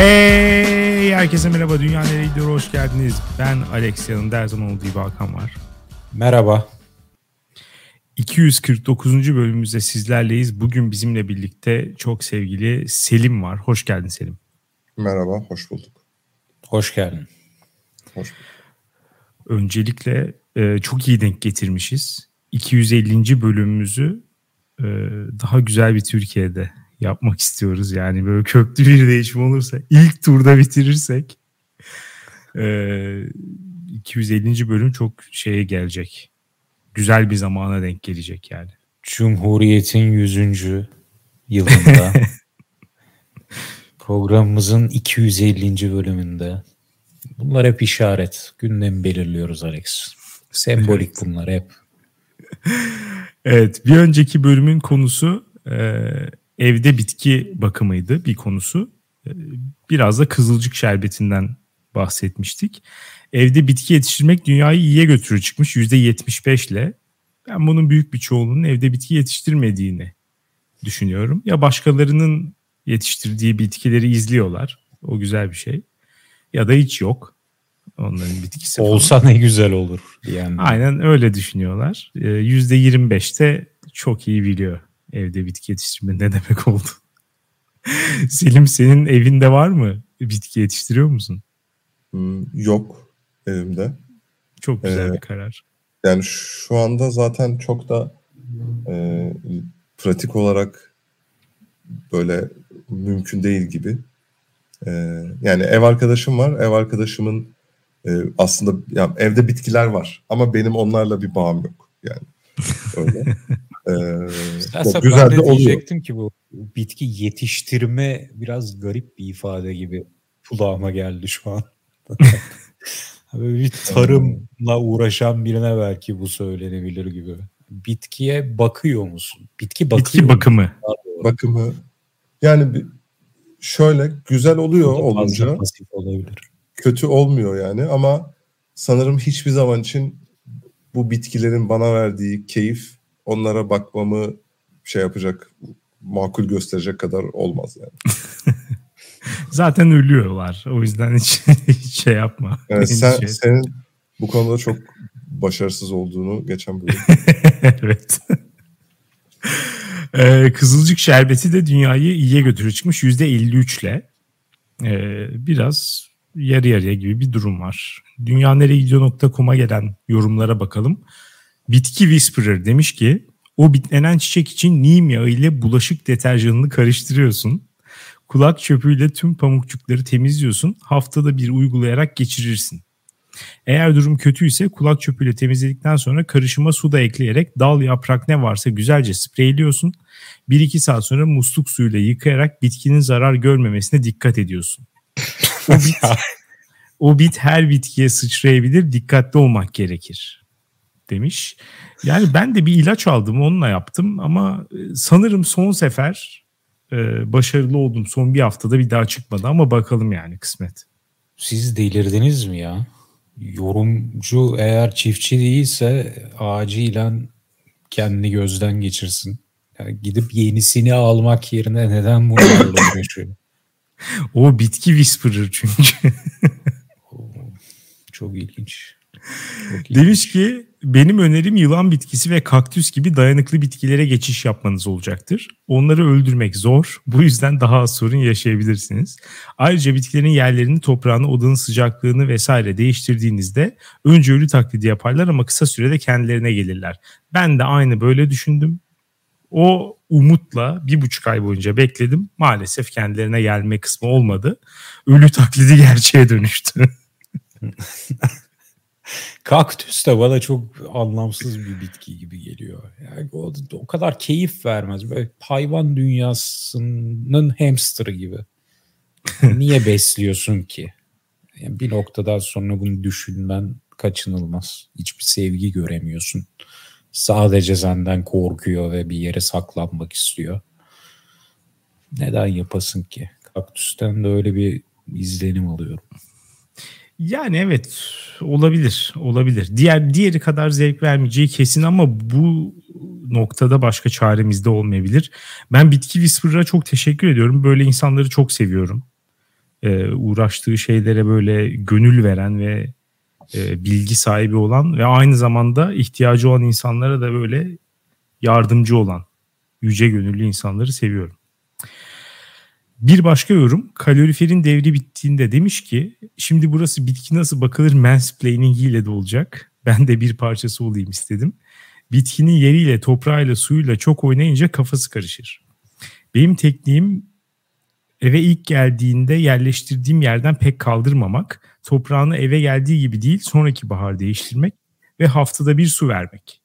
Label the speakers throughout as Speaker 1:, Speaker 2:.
Speaker 1: Hey herkese merhaba Dünya Nereye Gidiyor hoş geldiniz. Ben Alex yanımda her zaman olduğu gibi Hakan var.
Speaker 2: Merhaba.
Speaker 1: 249. bölümümüzde sizlerleyiz. Bugün bizimle birlikte çok sevgili Selim var. Hoş geldin Selim.
Speaker 3: Merhaba, hoş bulduk.
Speaker 2: Hoş geldin.
Speaker 3: Hoş bulduk.
Speaker 1: Öncelikle e, çok iyi denk getirmişiz. 250. bölümümüzü e, daha güzel bir Türkiye'de yapmak istiyoruz. Yani böyle köklü bir değişim olursa ilk turda bitirirsek e, 250. bölüm çok şeye gelecek. Güzel bir zamana denk gelecek yani.
Speaker 2: Cumhuriyet'in 100. yılında programımızın 250. bölümünde bunlar hep işaret. Gündem belirliyoruz Alex. Sembolik bunlar hep.
Speaker 1: evet bir önceki bölümün konusu e, evde bitki bakımıydı bir konusu. E, biraz da kızılcık şerbetinden bahsetmiştik. Evde bitki yetiştirmek dünyayı iyiye götürür çıkmış %75 ile. Ben bunun büyük bir çoğunluğunun evde bitki yetiştirmediğini düşünüyorum. Ya başkalarının yetiştirdiği bitkileri izliyorlar. O güzel bir şey. Ya da hiç yok. Onların bitkisi
Speaker 2: Olsa falan. ne güzel olur diyen.
Speaker 1: Aynen öyle düşünüyorlar. %25'te çok iyi biliyor evde bitki yetiştirme ne demek oldu. Selim senin evinde var mı? Bitki yetiştiriyor musun?
Speaker 3: Hmm, yok evimde.
Speaker 1: Çok güzel ee, bir karar.
Speaker 3: Yani şu anda zaten çok da e, pratik olarak böyle mümkün değil gibi. E, yani ev arkadaşım var. Ev arkadaşımın e, aslında yani evde bitkiler var ama benim onlarla bir bağım yok. Yani öyle.
Speaker 2: ee, güzel ben de, diyecektim ki bu bitki yetiştirme biraz garip bir ifade gibi kulağıma geldi şu an. Böyle bir tarımla uğraşan birine belki bu söylenebilir gibi. Bitkiye bakıyor musun? Bitki bakıyor
Speaker 1: Bitki bakımı. Mu?
Speaker 3: Bakımı. Yani şöyle güzel oluyor olunca.
Speaker 2: olabilir.
Speaker 3: Kötü olmuyor yani ama sanırım hiçbir zaman için bu bitkilerin bana verdiği keyif onlara bakmamı şey yapacak, makul gösterecek kadar olmaz yani.
Speaker 1: Zaten ölüyorlar. O yüzden hiç, hiç şey yapma.
Speaker 3: Yani sen, şey. senin bu konuda çok başarısız olduğunu geçen bölüm.
Speaker 1: evet. Ee, Kızılcık şerbeti de dünyayı iyiye götürü çıkmış %53 ile. Ee, biraz yarı yarıya gibi bir durum var. Dünya nereye gidiyor.com'a gelen yorumlara bakalım. Bitki Whisperer demiş ki o bitlenen çiçek için neem yağı ile bulaşık deterjanını karıştırıyorsun. Kulak çöpüyle tüm pamukçukları temizliyorsun. Haftada bir uygulayarak geçirirsin. Eğer durum kötüyse kulak çöpüyle temizledikten sonra karışıma su da ekleyerek dal yaprak ne varsa güzelce spreyliyorsun. 1-2 saat sonra musluk suyuyla yıkayarak bitkinin zarar görmemesine dikkat ediyorsun. O bit, o bit her bitkiye sıçrayabilir dikkatli olmak gerekir demiş. Yani ben de bir ilaç aldım onunla yaptım ama e, sanırım son sefer e, başarılı oldum. Son bir haftada bir daha çıkmadı ama bakalım yani kısmet.
Speaker 2: Siz delirdiniz mi ya? Yorumcu eğer çiftçi değilse acilen kendini gözden geçirsin. Yani gidip yenisini almak yerine neden bunlarla uğraşıyor?
Speaker 1: o bitki whisperer çünkü.
Speaker 2: Çok ilginç.
Speaker 1: Demiş ki benim önerim yılan bitkisi ve kaktüs gibi dayanıklı bitkilere geçiş yapmanız olacaktır. Onları öldürmek zor. Bu yüzden daha az sorun yaşayabilirsiniz. Ayrıca bitkilerin yerlerini, toprağını, odanın sıcaklığını vesaire değiştirdiğinizde önce ölü taklidi yaparlar ama kısa sürede kendilerine gelirler. Ben de aynı böyle düşündüm. O umutla bir buçuk ay boyunca bekledim. Maalesef kendilerine gelme kısmı olmadı. Ölü taklidi gerçeğe dönüştü.
Speaker 2: Kaktüs de bana çok anlamsız bir bitki gibi geliyor. Yani o, o kadar keyif vermez. Böyle hayvan dünyasının hamsterı gibi. Niye besliyorsun ki? Yani bir noktadan sonra bunu düşünmen kaçınılmaz. Hiçbir sevgi göremiyorsun. Sadece senden korkuyor ve bir yere saklanmak istiyor. Neden yapasın ki? Kaktüsten de öyle bir izlenim alıyorum.
Speaker 1: Yani evet olabilir olabilir. Diğer diğeri kadar zevk vermeyeceği kesin ama bu noktada başka çaremiz de olmayabilir. Ben Bitki Whisperer'a çok teşekkür ediyorum. Böyle insanları çok seviyorum. e, uğraştığı şeylere böyle gönül veren ve e, bilgi sahibi olan ve aynı zamanda ihtiyacı olan insanlara da böyle yardımcı olan yüce gönüllü insanları seviyorum. Bir başka yorum kaloriferin devri bittiğinde demiş ki şimdi burası bitki nasıl bakılır mansplaining ile de olacak. Ben de bir parçası olayım istedim. Bitkinin yeriyle, toprağıyla, suyuyla çok oynayınca kafası karışır. Benim tekniğim eve ilk geldiğinde yerleştirdiğim yerden pek kaldırmamak, toprağını eve geldiği gibi değil sonraki bahar değiştirmek ve haftada bir su vermek.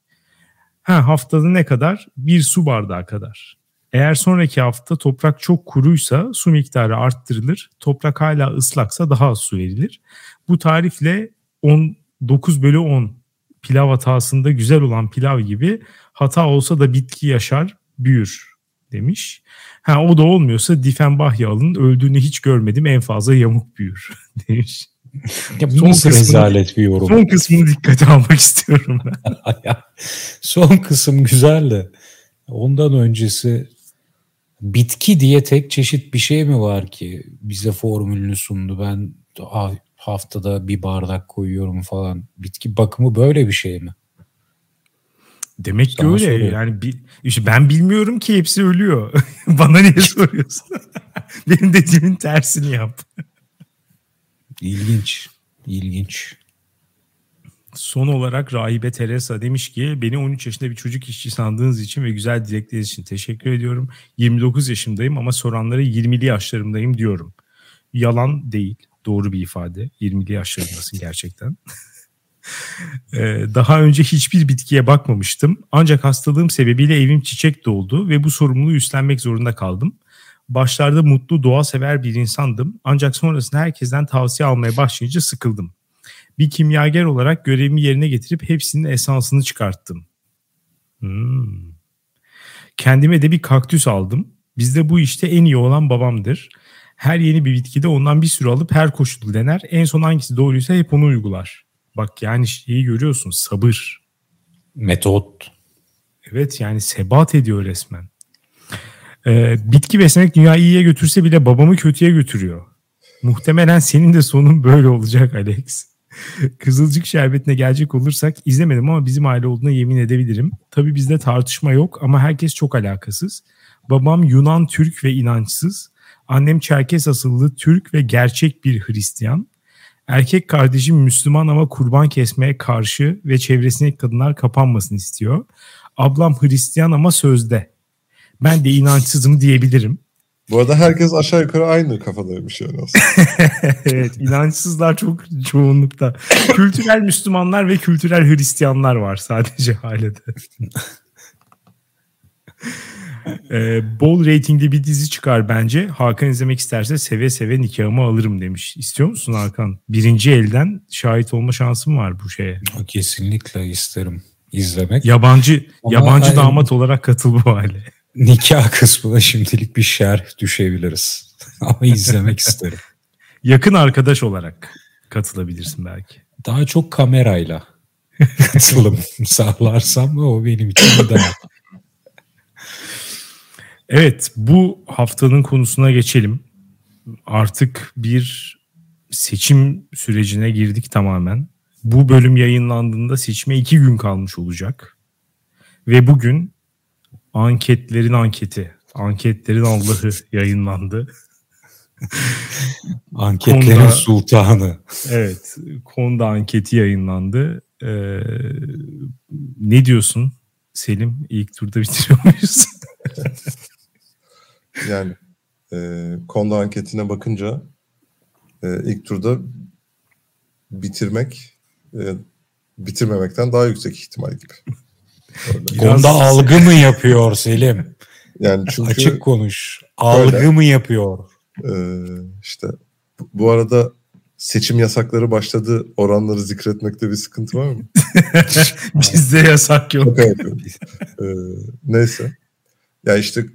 Speaker 1: Ha haftada ne kadar? Bir su bardağı kadar. Eğer sonraki hafta toprak çok kuruysa su miktarı arttırılır. Toprak hala ıslaksa daha az su verilir. Bu tarifle 10, 9 bölü 10 pilav hatasında güzel olan pilav gibi hata olsa da bitki yaşar, büyür demiş. Ha o da olmuyorsa Diefenbach'ı alın öldüğünü hiç görmedim en fazla yamuk büyür demiş.
Speaker 2: Ya bu son nasıl rezalet bir yorum.
Speaker 1: Son kısmını dikkate almak istiyorum ben.
Speaker 2: son kısım güzel de ondan öncesi bitki diye tek çeşit bir şey mi var ki bize formülünü sundu ben haftada bir bardak koyuyorum falan. Bitki bakımı böyle bir şey mi?
Speaker 1: Demek ki öyle. Soruyorum. Yani bir, işte ben bilmiyorum ki hepsi ölüyor. Bana niye soruyorsun? Benim dediğimin tersini yap.
Speaker 2: İlginç. İlginç.
Speaker 1: Son olarak Rahibe Teresa demiş ki beni 13 yaşında bir çocuk işçi sandığınız için ve güzel dilekleriniz için teşekkür ediyorum. 29 yaşındayım ama soranlara 20'li yaşlarımdayım diyorum. Yalan değil. Doğru bir ifade. 20'li yaşlarındasın gerçekten. Ee, daha önce hiçbir bitkiye bakmamıştım. Ancak hastalığım sebebiyle evim çiçek doldu ve bu sorumluluğu üstlenmek zorunda kaldım. Başlarda mutlu, doğa sever bir insandım. Ancak sonrasında herkesten tavsiye almaya başlayınca sıkıldım. Bir kimyager olarak görevimi yerine getirip hepsinin esansını çıkarttım. Hmm. Kendime de bir kaktüs aldım. Bizde bu işte en iyi olan babamdır. Her yeni bir bitkide ondan bir sürü alıp her koşulu dener. En son hangisi doğruysa hep onu uygular. Bak yani şeyi görüyorsun sabır.
Speaker 2: Metot.
Speaker 1: Evet yani sebat ediyor resmen. Ee, bitki beslemek dünyayı iyiye götürse bile babamı kötüye götürüyor. Muhtemelen senin de sonun böyle olacak Alex. Kızılcık şerbetine gelecek olursak izlemedim ama bizim aile olduğuna yemin edebilirim. Tabi bizde tartışma yok ama herkes çok alakasız. Babam Yunan, Türk ve inançsız. Annem Çerkes asıllı Türk ve gerçek bir Hristiyan. Erkek kardeşim Müslüman ama kurban kesmeye karşı ve çevresindeki kadınlar kapanmasını istiyor. Ablam Hristiyan ama sözde. Ben de inançsızım diyebilirim.
Speaker 3: Bu arada herkes aşağı yukarı aynı kafadaymış yani aslında.
Speaker 1: evet inançsızlar çok çoğunlukta. kültürel Müslümanlar ve kültürel Hristiyanlar var sadece ailede. ee, bol reytingli bir dizi çıkar bence. Hakan izlemek isterse seve seve nikahımı alırım demiş. İstiyor musun Hakan? Birinci elden şahit olma şansım var bu şeye.
Speaker 2: Kesinlikle isterim izlemek.
Speaker 1: Yabancı Ama yabancı yani, damat olarak katıl bu hale.
Speaker 2: Nikah kısmına şimdilik bir şerh düşebiliriz. Ama izlemek isterim.
Speaker 1: Yakın arkadaş olarak katılabilirsin belki.
Speaker 2: Daha çok kamerayla katılım sağlarsam o benim için daha.
Speaker 1: Evet bu haftanın konusuna geçelim. Artık bir seçim sürecine girdik tamamen. Bu bölüm yayınlandığında seçime iki gün kalmış olacak. Ve bugün anketlerin anketi, anketlerin Allah'ı yayınlandı.
Speaker 2: Anketlerin Konda, sultanı.
Speaker 1: Evet, Konda anketi yayınlandı. Ee, ne diyorsun Selim? İlk turda bitiriyor muyuz?
Speaker 3: yani e, Konda anketine bakınca e, ilk turda bitirmek e, bitirmemekten daha yüksek ihtimal gibi.
Speaker 2: Konda algı mı yapıyor Selim?
Speaker 3: Yani çünkü
Speaker 2: açık konuş. Algı böyle, mı yapıyor?
Speaker 3: E, işte bu arada seçim yasakları başladı. Oranları zikretmekte bir sıkıntı var mı?
Speaker 1: Bizde yasak yok.
Speaker 3: ee, neyse. Ya işte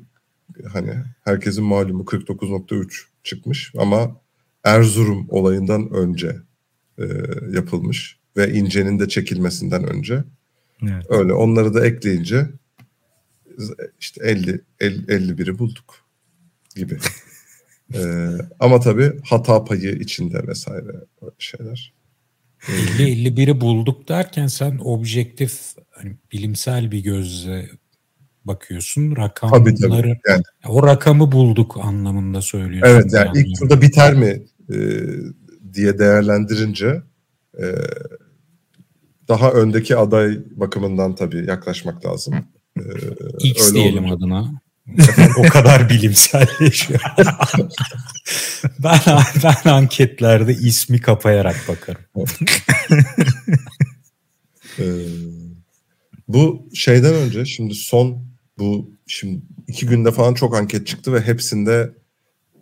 Speaker 3: hani herkesin malumu 49.3 çıkmış ama Erzurum olayından önce e, yapılmış ve İnce'nin de çekilmesinden önce. Evet. Öyle onları da ekleyince işte 50, 50 51'i bulduk gibi. Ee, ama tabii hata payı içinde vesaire şeyler.
Speaker 2: 50-51'i bulduk derken sen objektif hani bilimsel bir gözle bakıyorsun. Rakamları
Speaker 3: Tabii tabii. Yani,
Speaker 2: o rakamı bulduk anlamında söylüyorsun.
Speaker 3: evet yani ilk turda biter mi e, diye değerlendirince e, daha öndeki aday bakımından tabii yaklaşmak lazım. E,
Speaker 2: X
Speaker 3: öyle
Speaker 2: diyelim
Speaker 3: olunca-
Speaker 2: adına. o kadar bilimselleşiyor. ben, ben anketlerde ismi kapayarak bakarım.
Speaker 3: Ee, bu şeyden önce şimdi son bu şimdi iki günde falan çok anket çıktı ve hepsinde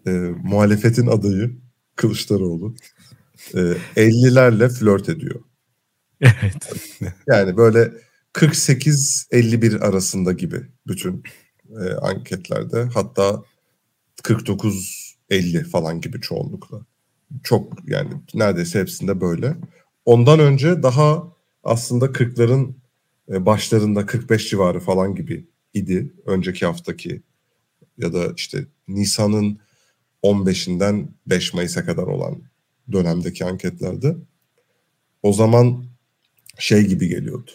Speaker 3: e, muhalefetin adayı Kılıçdaroğlu e, 50'lerle flört ediyor.
Speaker 1: Evet.
Speaker 3: Yani böyle 48-51 arasında gibi bütün e, anketlerde hatta 49-50 falan gibi çoğunlukla. Çok yani neredeyse hepsinde böyle. Ondan önce daha aslında 40'ların e, başlarında 45 civarı falan gibi idi önceki haftaki ya da işte Nisan'ın 15'inden 5 Mayıs'a kadar olan dönemdeki anketlerde. O zaman şey gibi geliyordu.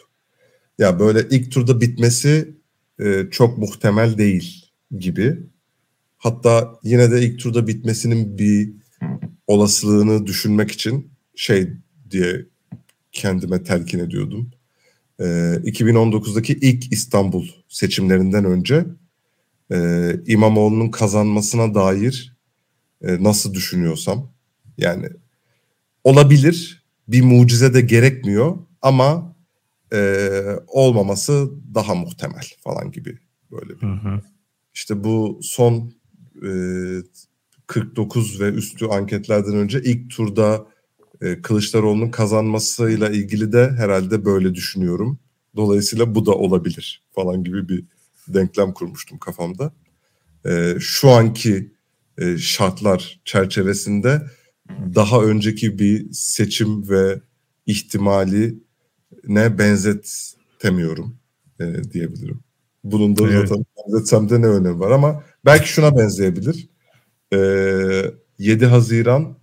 Speaker 3: Ya böyle ilk turda bitmesi e, çok muhtemel değil gibi. Hatta yine de ilk turda bitmesinin bir olasılığını düşünmek için şey diye kendime telkin ediyordum. E, 2019'daki ilk İstanbul seçimlerinden önce e, İmamoğlu'nun kazanmasına dair e, nasıl düşünüyorsam yani olabilir bir mucize de gerekmiyor ama e, olmaması daha muhtemel falan gibi böyle bir.
Speaker 1: Hı hı.
Speaker 3: İşte bu son e, 49 ve üstü anketlerden önce ilk turda e, Kılıçdaroğlu'nun kazanmasıyla ilgili de herhalde böyle düşünüyorum. Dolayısıyla bu da olabilir falan gibi bir denklem kurmuştum kafamda. E, şu anki e, şartlar çerçevesinde daha önceki bir seçim ve ihtimali ne benzetemiyorum e, diyebilirim. Bunun da
Speaker 1: Evet.
Speaker 3: zaten benzetsem de ne önemi var ama belki şuna benzeyebilir. E, 7 Haziran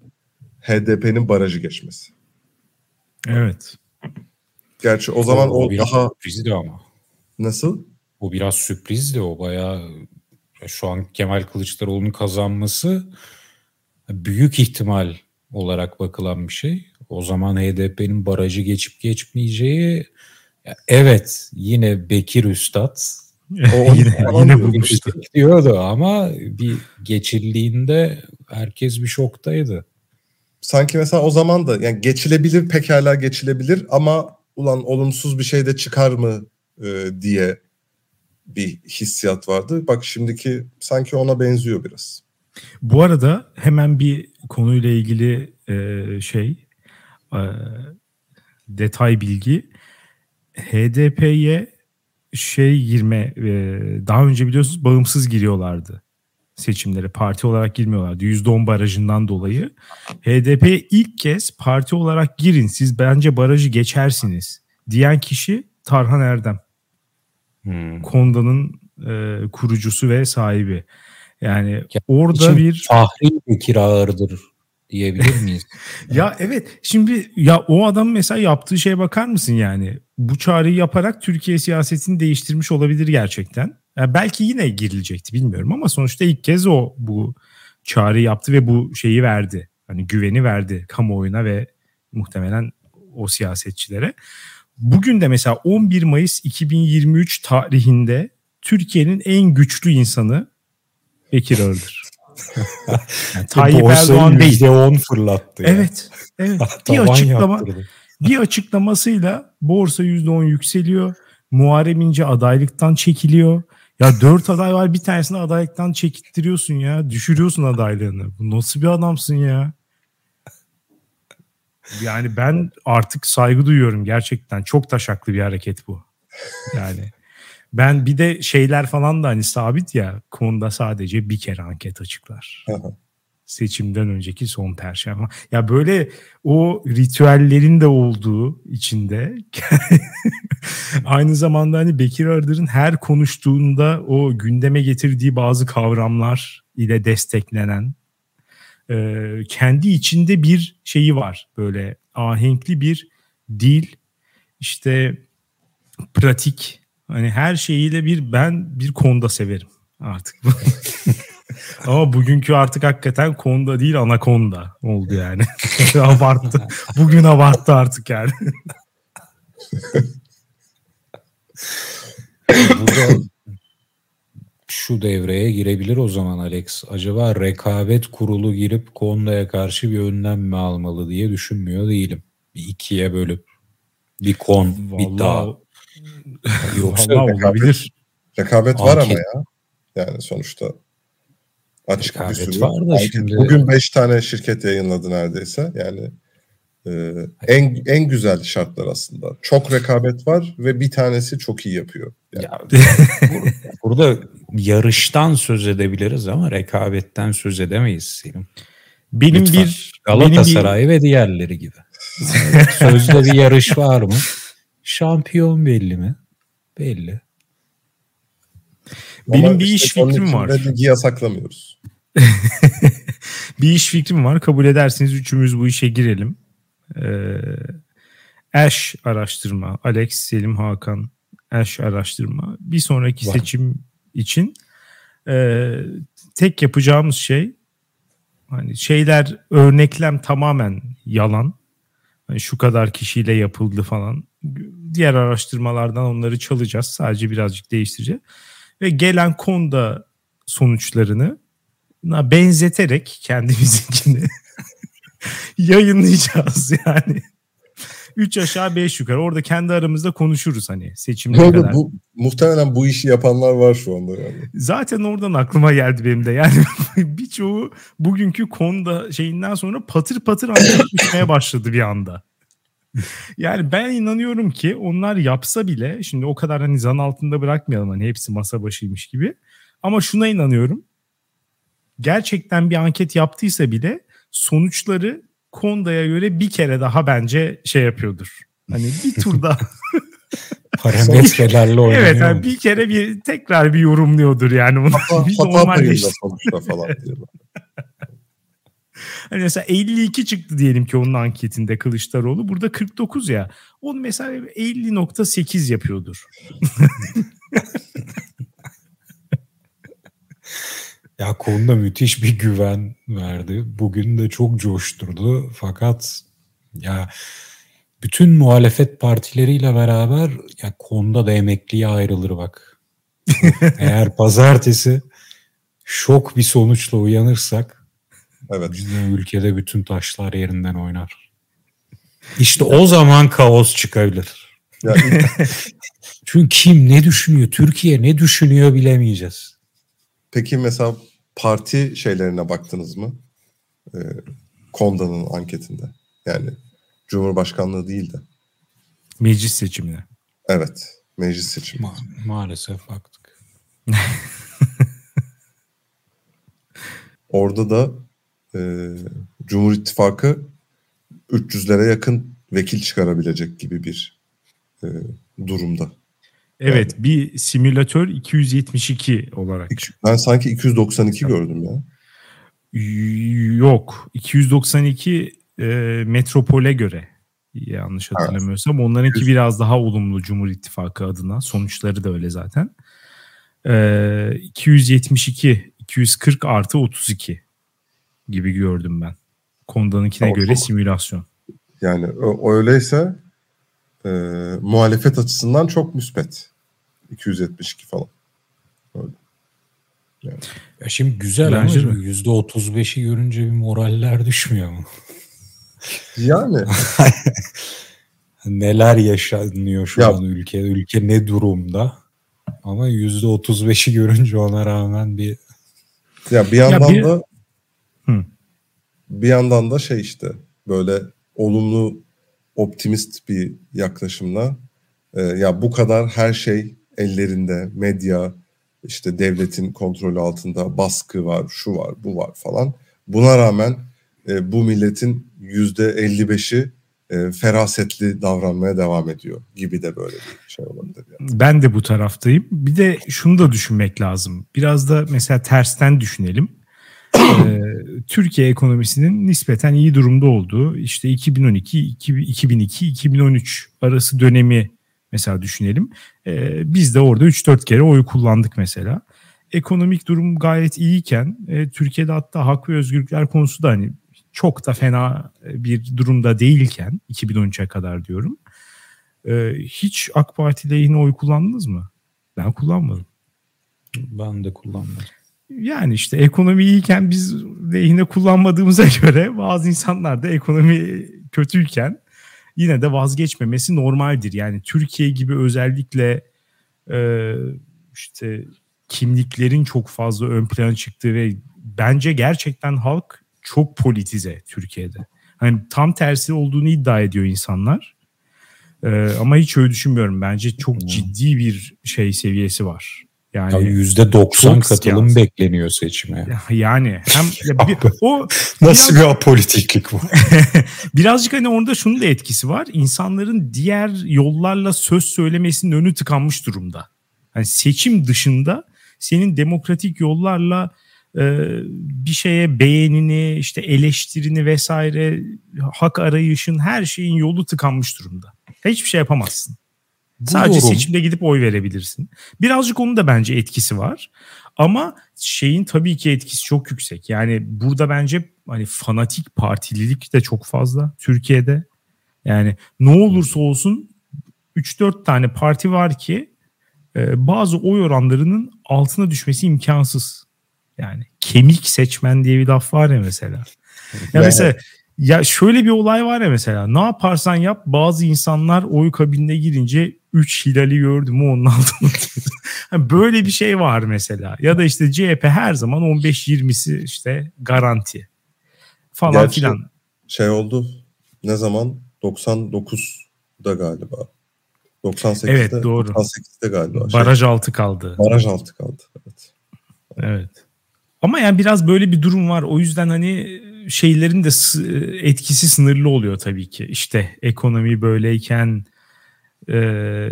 Speaker 3: HDP'nin barajı geçmesi.
Speaker 1: Evet.
Speaker 3: Gerçi o zaman o,
Speaker 2: biraz
Speaker 3: daha
Speaker 2: sürprizdi ama.
Speaker 3: nasıl?
Speaker 2: O biraz sürprizdi o bayağı şu an Kemal Kılıçdaroğlu'nun kazanması büyük ihtimal olarak bakılan bir şey. O zaman HDP'nin barajı geçip geçmeyeceği ya evet yine Bekir Üstad
Speaker 3: O-
Speaker 1: yine, yine bulmuştu.
Speaker 2: diyordu ama bir geçildiğinde herkes bir şoktaydı.
Speaker 3: Sanki mesela o zaman da yani geçilebilir pekala geçilebilir ama ulan olumsuz bir şey de çıkar mı e, diye bir hissiyat vardı. Bak şimdiki sanki ona benziyor biraz.
Speaker 1: Bu arada hemen bir konuyla ilgili e, şey detay bilgi. HDP'ye şey girme e, daha önce biliyorsunuz bağımsız giriyorlardı seçimlere parti olarak girmiyorlardı. %10 barajından dolayı. HDP'ye ilk kez parti olarak girin siz bence barajı geçersiniz diyen kişi Tarhan Erdem.
Speaker 2: Hmm.
Speaker 1: Konda'nın e, kurucusu ve sahibi. Yani
Speaker 2: Ya,
Speaker 1: orada bir
Speaker 2: Fahri Bekir Ağır'dır diyebilir miyiz?
Speaker 1: Ya evet şimdi ya o adam mesela yaptığı şeye bakar mısın yani? Bu çağrıyı yaparak Türkiye siyasetini değiştirmiş olabilir gerçekten. Ya belki yine girilecekti bilmiyorum ama sonuçta ilk kez o bu çağrıyı yaptı ve bu şeyi verdi. Hani güveni verdi kamuoyuna ve muhtemelen o siyasetçilere. Bugün de mesela 11 Mayıs 2023 tarihinde Türkiye'nin en güçlü insanı Bekir Ağır'dır. Yani Tayyip Erdoğan değil.
Speaker 2: %10 fırlattı.
Speaker 1: Evet. Evet. bir açıklama
Speaker 2: yaptırdı.
Speaker 1: bir açıklamasıyla borsa %10 yükseliyor. Muharrem İnce adaylıktan çekiliyor. Ya dört aday var bir tanesini adaylıktan çekittiriyorsun ya. Düşürüyorsun adaylığını. Bu nasıl bir adamsın ya? Yani ben artık saygı duyuyorum gerçekten. Çok taşaklı bir hareket bu. Yani ben bir de şeyler falan da hani sabit ya konuda sadece bir kere anket açıklar seçimden önceki son perşembe. Ya böyle o ritüellerin de olduğu içinde aynı zamanda hani Bekir Ardır'ın her konuştuğunda o gündeme getirdiği bazı kavramlar ile desteklenen e, kendi içinde bir şeyi var. Böyle ahenkli bir dil, işte pratik, hani her şeyiyle bir ben bir konuda severim artık. Ama bugünkü artık hakikaten konuda değil anakonda oldu yani. abarttı. Bugün abarttı artık yani.
Speaker 2: Burada şu devreye girebilir o zaman Alex. Acaba rekabet kurulu girip Konda'ya karşı bir önlem mi almalı diye düşünmüyor değilim. Bir ikiye bölüp bir kon, bir dağ.
Speaker 1: Yoksa Vallahi olabilir.
Speaker 3: Rekabet var ama ya. Yani sonuçta açık rekabet bir sürü. Var da şimdi... Bugün 5 tane şirket yayınladı neredeyse. Yani e, en en güzel şartlar aslında. Çok rekabet var ve bir tanesi çok iyi yapıyor. Yani. Ya,
Speaker 2: burada yarıştan söz edebiliriz ama rekabetten söz edemeyiz Selim.
Speaker 1: Benim Lütfen. bir
Speaker 2: Galatasaray benim bir... ve diğerleri gibi. Sözde bir yarış var mı? Şampiyon belli mi? Belli.
Speaker 1: Benim Ama bir işte iş fikrim var.
Speaker 3: Ligi yasaklamıyoruz.
Speaker 1: bir iş fikrim var. Kabul ederseniz üçümüz bu işe girelim. Ee, Ash araştırma. Alex, Selim, Hakan Ash araştırma. Bir sonraki var. seçim için e, tek yapacağımız şey hani şeyler örneklem tamamen yalan. Hani şu kadar kişiyle yapıldı falan. Diğer araştırmalardan onları çalacağız. Sadece birazcık değiştireceğiz. Ve gelen konuda sonuçlarını benzeterek kendimizinkini yayınlayacağız yani. Üç aşağı beş yukarı. Orada kendi aramızda konuşuruz hani seçimde kadar.
Speaker 3: Bu, muhtemelen bu işi yapanlar var şu anda yani.
Speaker 1: Zaten oradan aklıma geldi benim de. Yani birçoğu bugünkü konuda şeyinden sonra patır patır anlatmaya başladı bir anda. Yani ben inanıyorum ki onlar yapsa bile şimdi o kadar hani zan altında bırakmayalım hani hepsi masa başıymış gibi. Ama şuna inanıyorum. Gerçekten bir anket yaptıysa bile sonuçları Konda'ya göre bir kere daha bence şey yapıyordur. Hani bir tur daha
Speaker 2: parametrelerle oynuyor.
Speaker 1: Evet yani bir kere bir tekrar bir yorumluyordur yani bunu.
Speaker 3: Hata, bir hata sonuçta falan diyorlar.
Speaker 1: Hani mesela 52 çıktı diyelim ki onun anketinde Kılıçdaroğlu. Burada 49 ya. Onu mesela 50.8 yapıyordur.
Speaker 2: Ya konuda müthiş bir güven verdi. Bugün de çok coşturdu. Fakat ya bütün muhalefet partileriyle beraber ya konuda da emekliye ayrılır bak. Eğer pazartesi şok bir sonuçla uyanırsak evet. ülkede bütün taşlar yerinden oynar. İşte o zaman kaos çıkabilir. Çünkü kim ne düşünüyor, Türkiye ne düşünüyor bilemeyeceğiz.
Speaker 3: Peki mesela parti şeylerine baktınız mı? Ee, Konda'nın anketinde. Yani Cumhurbaşkanlığı değil de.
Speaker 1: Meclis seçimine.
Speaker 3: Evet. Meclis seçimi.
Speaker 2: Ma- maalesef baktık.
Speaker 3: Orada da e, Cumhur İttifakı 300'lere yakın vekil çıkarabilecek gibi bir e, durumda.
Speaker 1: Evet yani. bir simülatör 272 olarak.
Speaker 3: Ben sanki 292 gördüm ya.
Speaker 1: Yok 292 e, metropole göre yanlış hatırlamıyorsam. Evet. Onlarınki biraz daha olumlu Cumhur İttifakı adına. Sonuçları da öyle zaten. E, 272 240 artı 32 gibi gördüm ben. Konda'nınkine göre çok, simülasyon.
Speaker 3: Yani öyleyse e, muhalefet açısından çok müspet. 272 falan. Öyle.
Speaker 2: Yani. Ya şimdi güzel Bence ama yüzde otuz beşi görünce bir moraller düşmüyor mu?
Speaker 3: Yani.
Speaker 2: Neler yaşanıyor şu ya. an ülke, ülke ne durumda? Ama yüzde otuz beşi görünce ona rağmen bir
Speaker 3: ya bir yandan ya bir... da Hı. bir yandan da şey işte böyle olumlu optimist bir yaklaşımla e, ya bu kadar her şey ellerinde medya işte devletin kontrolü altında baskı var, şu var, bu var falan. Buna rağmen e, bu milletin yüzde 55'i e, ferasetli davranmaya devam ediyor gibi de böyle bir şey olabilir. Yani.
Speaker 1: Ben de bu taraftayım. Bir de şunu da düşünmek lazım. Biraz da mesela tersten düşünelim. E, Türkiye ekonomisinin nispeten iyi durumda olduğu işte 2012, 2002, 2013 arası dönemi mesela düşünelim. E, biz de orada 3-4 kere oy kullandık mesela. Ekonomik durum gayet iyiyken e, Türkiye'de hatta hak ve özgürlükler konusu da hani çok da fena bir durumda değilken 2013'e kadar diyorum. E, hiç AK Parti lehine oy kullandınız mı? Ben kullanmadım.
Speaker 2: Ben de kullanmadım.
Speaker 1: Yani işte ekonomi iyiyken biz lehine kullanmadığımıza göre bazı insanlar da ekonomi kötüyken yine de vazgeçmemesi normaldir. Yani Türkiye gibi özellikle e, işte kimliklerin çok fazla ön plana çıktığı ve bence gerçekten halk çok politize Türkiye'de. Hani tam tersi olduğunu iddia ediyor insanlar. Ee, ama hiç öyle düşünmüyorum. Bence çok hmm. ciddi bir şey seviyesi var.
Speaker 2: Yani yüzde doksan katılım siyasi. bekleniyor seçime.
Speaker 1: Yani hem ya bir, o
Speaker 2: nasıl biraz, bir apolitiklik bu?
Speaker 1: birazcık hani orada şunun da etkisi var. İnsanların diğer yollarla söz söylemesinin önü tıkanmış durumda. Yani seçim dışında senin demokratik yollarla e, bir şeye beğenini, işte eleştirini vesaire, hak arayışın her şeyin yolu tıkanmış durumda. Hiçbir şey yapamazsın. Bu Sadece doğru. seçimde gidip oy verebilirsin. Birazcık onun da bence etkisi var. Ama şeyin tabii ki etkisi çok yüksek. Yani burada bence hani fanatik partililik de çok fazla Türkiye'de. Yani ne olursa olsun 3-4 tane parti var ki e, bazı oy oranlarının altına düşmesi imkansız. Yani kemik seçmen diye bir laf var ya mesela. Ya mesela ya şöyle bir olay var ya mesela ne yaparsan yap bazı insanlar oy kabinine girince 3 hilali gördü mü onun altına Böyle bir şey var mesela. Ya da işte CHP her zaman 15-20'si işte garanti falan Gerçi filan.
Speaker 3: Şey oldu ne zaman 99'da galiba. 98'de,
Speaker 1: evet doğru.
Speaker 3: 98'de galiba.
Speaker 1: Baraj şey, altı kaldı.
Speaker 3: Baraj altı kaldı. Evet.
Speaker 1: Evet. Ama yani biraz böyle bir durum var. O yüzden hani şeylerin de etkisi sınırlı oluyor tabii ki. İşte ekonomi böyleyken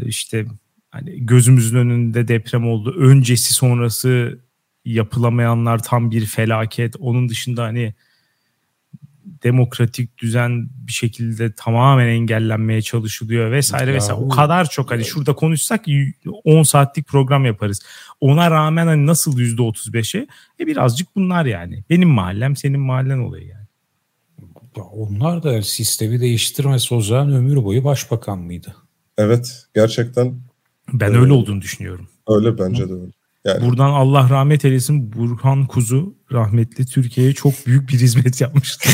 Speaker 1: işte hani gözümüzün önünde deprem oldu. Öncesi sonrası yapılamayanlar tam bir felaket. Onun dışında hani demokratik düzen bir şekilde tamamen engellenmeye çalışılıyor vesaire vesaire. O kadar çok hani şurada konuşsak 10 saatlik program yaparız. Ona rağmen hani nasıl %35'e? E birazcık bunlar yani. Benim mahallem senin mahallen olayı yani.
Speaker 2: Ya onlar da sistemi değiştirmesi o zaman ömür boyu başbakan mıydı?
Speaker 3: Evet gerçekten.
Speaker 1: Ben öyle, öyle olduğunu düşünüyorum.
Speaker 3: Öyle bence de öyle.
Speaker 1: Yani. Buradan Allah rahmet eylesin Burhan Kuzu rahmetli Türkiye'ye çok büyük bir hizmet yapmıştı.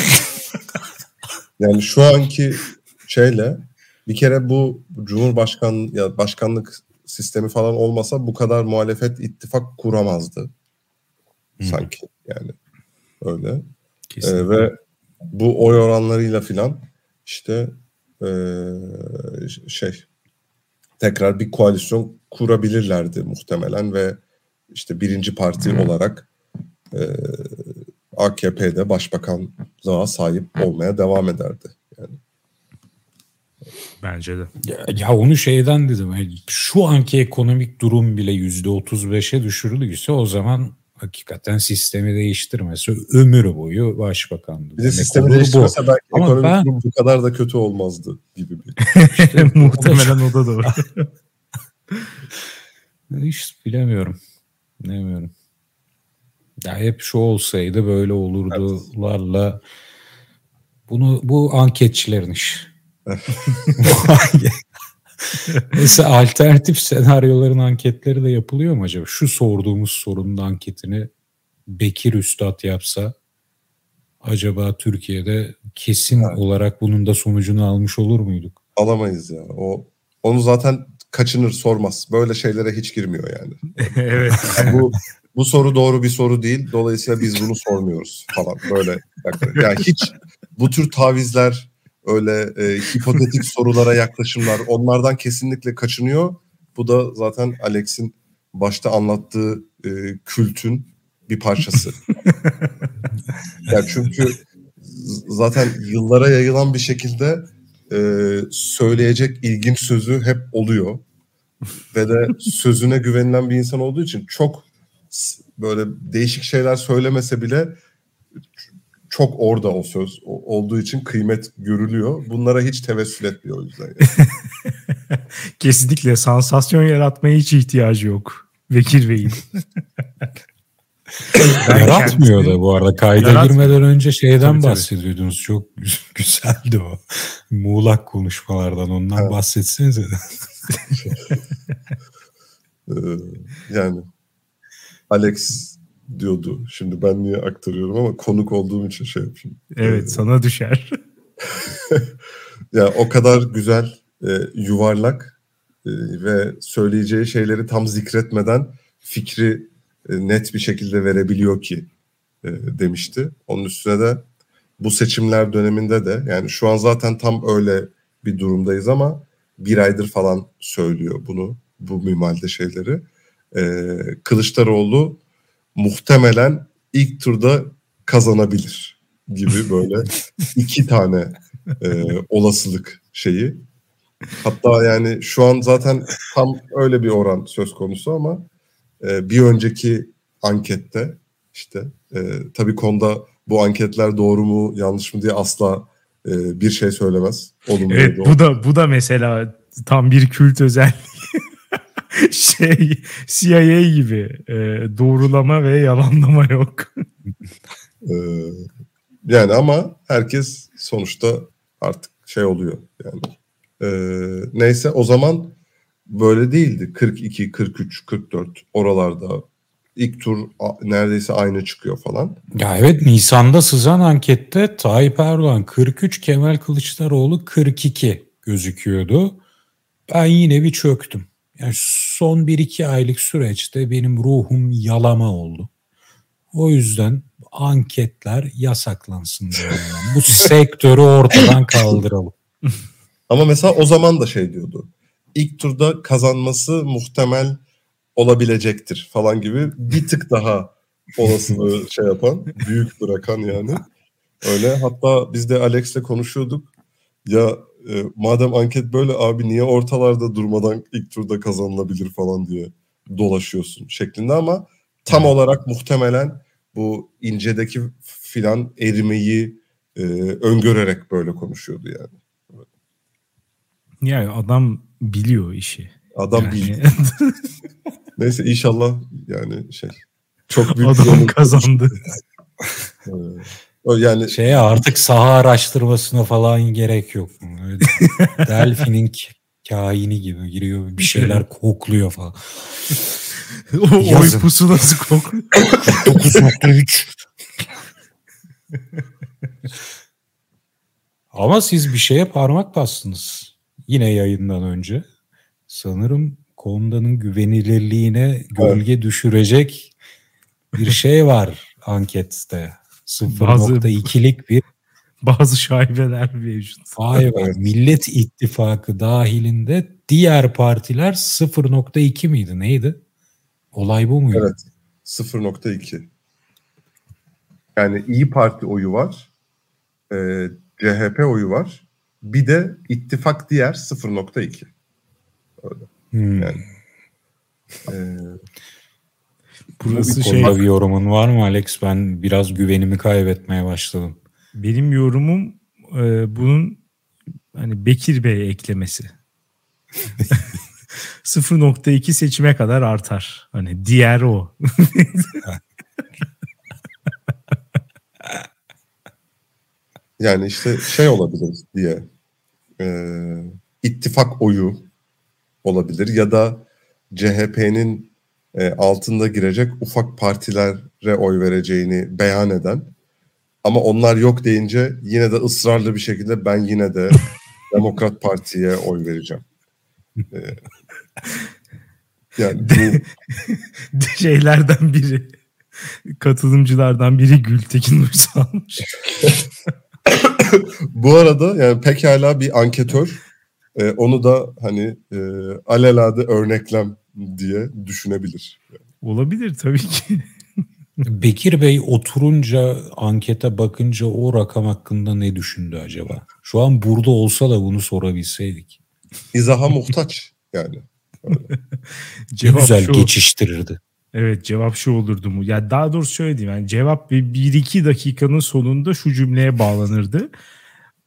Speaker 3: yani şu anki şeyle bir kere bu Cumhurbaşkan ya başkanlık sistemi falan olmasa bu kadar muhalefet ittifak kuramazdı. Hı. Sanki yani öyle. Ee, ve bu oy oranlarıyla filan işte ee, şey tekrar bir koalisyon kurabilirlerdi muhtemelen ve işte birinci parti hmm. olarak e, AKP'de başbakanlığa sahip olmaya devam ederdi. Yani.
Speaker 1: Bence de.
Speaker 2: Ya, ya onu şeyden dedim. Yani şu anki ekonomik durum bile yüzde otuz beşe düşürülüyse o zaman hakikaten sistemi değiştirmesi ömür boyu başbakandı.
Speaker 3: Bir de sistemi değiştirmese bu. belki Ama ekonomik ben... durum bu kadar da kötü olmazdı gibi bir.
Speaker 1: işte, Muhtemelen o da doğru.
Speaker 2: Hiç bilemiyorum. Bilemiyorum. Ya hep şu olsaydı böyle olurdularla evet. bunu bu anketçilerin iş. Mesela alternatif senaryoların anketleri de yapılıyor mu acaba? Şu sorduğumuz sorunun anketini Bekir Üstad yapsa acaba Türkiye'de kesin evet. olarak bunun da sonucunu almış olur muyduk?
Speaker 3: Alamayız ya. O onu zaten kaçınır sormaz. Böyle şeylere hiç girmiyor yani.
Speaker 1: evet.
Speaker 3: Yani bu bu soru doğru bir soru değil. Dolayısıyla biz bunu sormuyoruz falan böyle. Yani hiç bu tür tavizler öyle e, hipotetik sorulara yaklaşımlar onlardan kesinlikle kaçınıyor. Bu da zaten Alex'in başta anlattığı e, kültün bir parçası. yani çünkü zaten yıllara yayılan bir şekilde e, söyleyecek ilginç sözü hep oluyor. Ve de sözüne güvenilen bir insan olduğu için çok böyle değişik şeyler söylemese bile çok orada o söz olduğu için kıymet görülüyor. Bunlara hiç tevessül etmiyor o yüzden. Yani.
Speaker 1: Kesinlikle sansasyon yaratmaya hiç ihtiyacı yok. Bekir Bey'in.
Speaker 2: Yaratmıyor da bu arada. Kayda Yaratmıyor. girmeden önce şeyden tabii, bahsediyordunuz. Tabii. Çok güzeldi o. Muğlak konuşmalardan ondan evet. bahsetsenize de.
Speaker 3: Ee, yani Alex diyordu. Şimdi ben niye aktarıyorum ama konuk olduğum için şey yapayım.
Speaker 1: Evet ee, sana düşer.
Speaker 3: ya o kadar güzel e, yuvarlak e, ve söyleyeceği şeyleri tam zikretmeden fikri e, net bir şekilde verebiliyor ki e, demişti. Onun üstüne de bu seçimler döneminde de yani şu an zaten tam öyle bir durumdayız ama bir aydır falan söylüyor bunu bu mimalde şeyleri. E, Kılıçdaroğlu muhtemelen ilk turda kazanabilir gibi böyle iki tane e, olasılık şeyi. Hatta yani şu an zaten tam öyle bir oran söz konusu ama e, bir önceki ankette işte e, tabii konuda bu anketler doğru mu yanlış mı diye asla e, bir şey söylemez.
Speaker 1: Olumlu evet bu da bu da mesela tam bir kült özelliği. şey CIA gibi e, doğrulama ve yalanlama yok.
Speaker 3: e, yani ama herkes sonuçta artık şey oluyor yani. E, neyse o zaman böyle değildi. 42, 43, 44 oralarda ilk tur neredeyse aynı çıkıyor falan.
Speaker 2: Ya evet Nisan'da sızan ankette Tayyip Erdoğan 43, Kemal Kılıçdaroğlu 42 gözüküyordu. Ben yine bir çöktüm. Yani son 1-2 aylık süreçte benim ruhum yalama oldu. O yüzden anketler yasaklansın diyorum. Bu sektörü ortadan kaldıralım.
Speaker 3: Ama mesela o zaman da şey diyordu ilk turda kazanması muhtemel olabilecektir falan gibi bir tık daha olasılığı şey yapan, büyük bırakan yani. Öyle hatta biz de Alex'le konuşuyorduk. Ya e, madem anket böyle abi niye ortalarda durmadan ilk turda kazanılabilir falan diye dolaşıyorsun şeklinde ama tam olarak muhtemelen bu incedeki filan erimeyi e, öngörerek böyle konuşuyordu yani.
Speaker 1: Yani adam biliyor işi.
Speaker 3: Adam yani. biliyor. Neyse inşallah yani şey çok büyük
Speaker 1: adam kazandı.
Speaker 2: o yani şey artık saha araştırmasına falan gerek yok. Delfin'in kaini gibi giriyor bir şeyler kokluyor falan.
Speaker 1: o oy pusulası kokluyor. 9.3
Speaker 2: Ama siz bir şeye parmak bastınız yine yayından önce sanırım Konda'nın güvenilirliğine gölge evet. düşürecek bir şey var ankette. 0.2'lik bir
Speaker 1: bazı şaibeler mevcut.
Speaker 2: Be. Millet İttifakı dahilinde diğer partiler 0.2 miydi? Neydi? Olay bu muydu?
Speaker 3: Evet. 0.2. Yani İyi Parti oyu var. E, CHP oyu var. Bir de ittifak diğer 0.2. Öyle. Hmm. Yani.
Speaker 2: Ee, Burası bu şey... bir yorumun var mı Alex? Ben biraz güvenimi kaybetmeye başladım.
Speaker 1: Benim yorumum e, bunun hani Bekir Bey eklemesi. 0.2 seçime kadar artar. Hani diğer o.
Speaker 3: yani işte şey olabilir diye e, ittifak oyu olabilir ya da CHP'nin e, altında girecek ufak partilere oy vereceğini beyan eden ama onlar yok deyince yine de ısrarlı bir şekilde ben yine de Demokrat Parti'ye oy vereceğim. Ee,
Speaker 1: yani bu şeylerden biri katılımcılardan biri Gültekin Uysal'mış.
Speaker 3: Bu arada yani pekala bir anketör e, onu da hani e, alelade örneklem diye düşünebilir.
Speaker 1: Olabilir tabii ki.
Speaker 2: Bekir Bey oturunca ankete bakınca o rakam hakkında ne düşündü acaba? Şu an burada olsa da bunu sorabilseydik.
Speaker 3: İzaha muhtaç yani.
Speaker 2: Cevap güzel şu, geçiştirirdi.
Speaker 1: Evet cevap şu olurdu mu? Ya daha doğrusu şöyle diyeyim. Yani cevap bir, bir iki dakikanın sonunda şu cümleye bağlanırdı.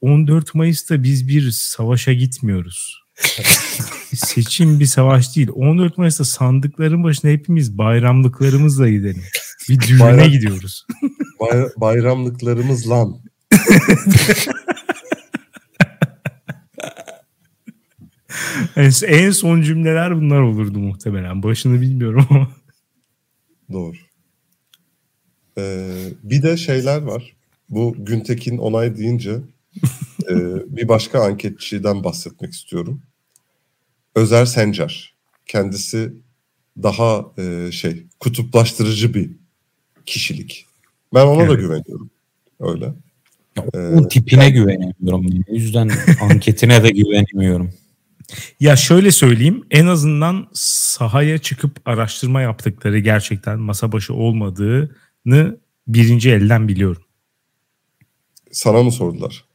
Speaker 1: 14 Mayıs'ta biz bir savaşa gitmiyoruz. Seçim bir savaş değil. 14 Mayıs'ta sandıkların başına hepimiz bayramlıklarımızla gidelim. Bir düğüne
Speaker 3: Bayram-
Speaker 1: gidiyoruz.
Speaker 3: Bay- bayramlıklarımız lan.
Speaker 1: En, en son cümleler bunlar olurdu muhtemelen. Başını bilmiyorum ama.
Speaker 3: Doğru. Ee, bir de şeyler var. Bu Güntekin onay deyince e, bir başka anketçiden bahsetmek istiyorum. Özer Sencer. Kendisi daha e, şey kutuplaştırıcı bir kişilik. Ben ona da
Speaker 1: Evet.
Speaker 3: güveniyorum. Öyle.
Speaker 2: Ya,
Speaker 3: Ee,
Speaker 2: o tipine güvenemiyorum. O yüzden anketine de güvenemiyorum.
Speaker 1: Ya şöyle söyleyeyim en azından sahaya çıkıp araştırma yaptıkları gerçekten masa başı olmadığını birinci elden biliyorum.
Speaker 3: Sana mı sordular?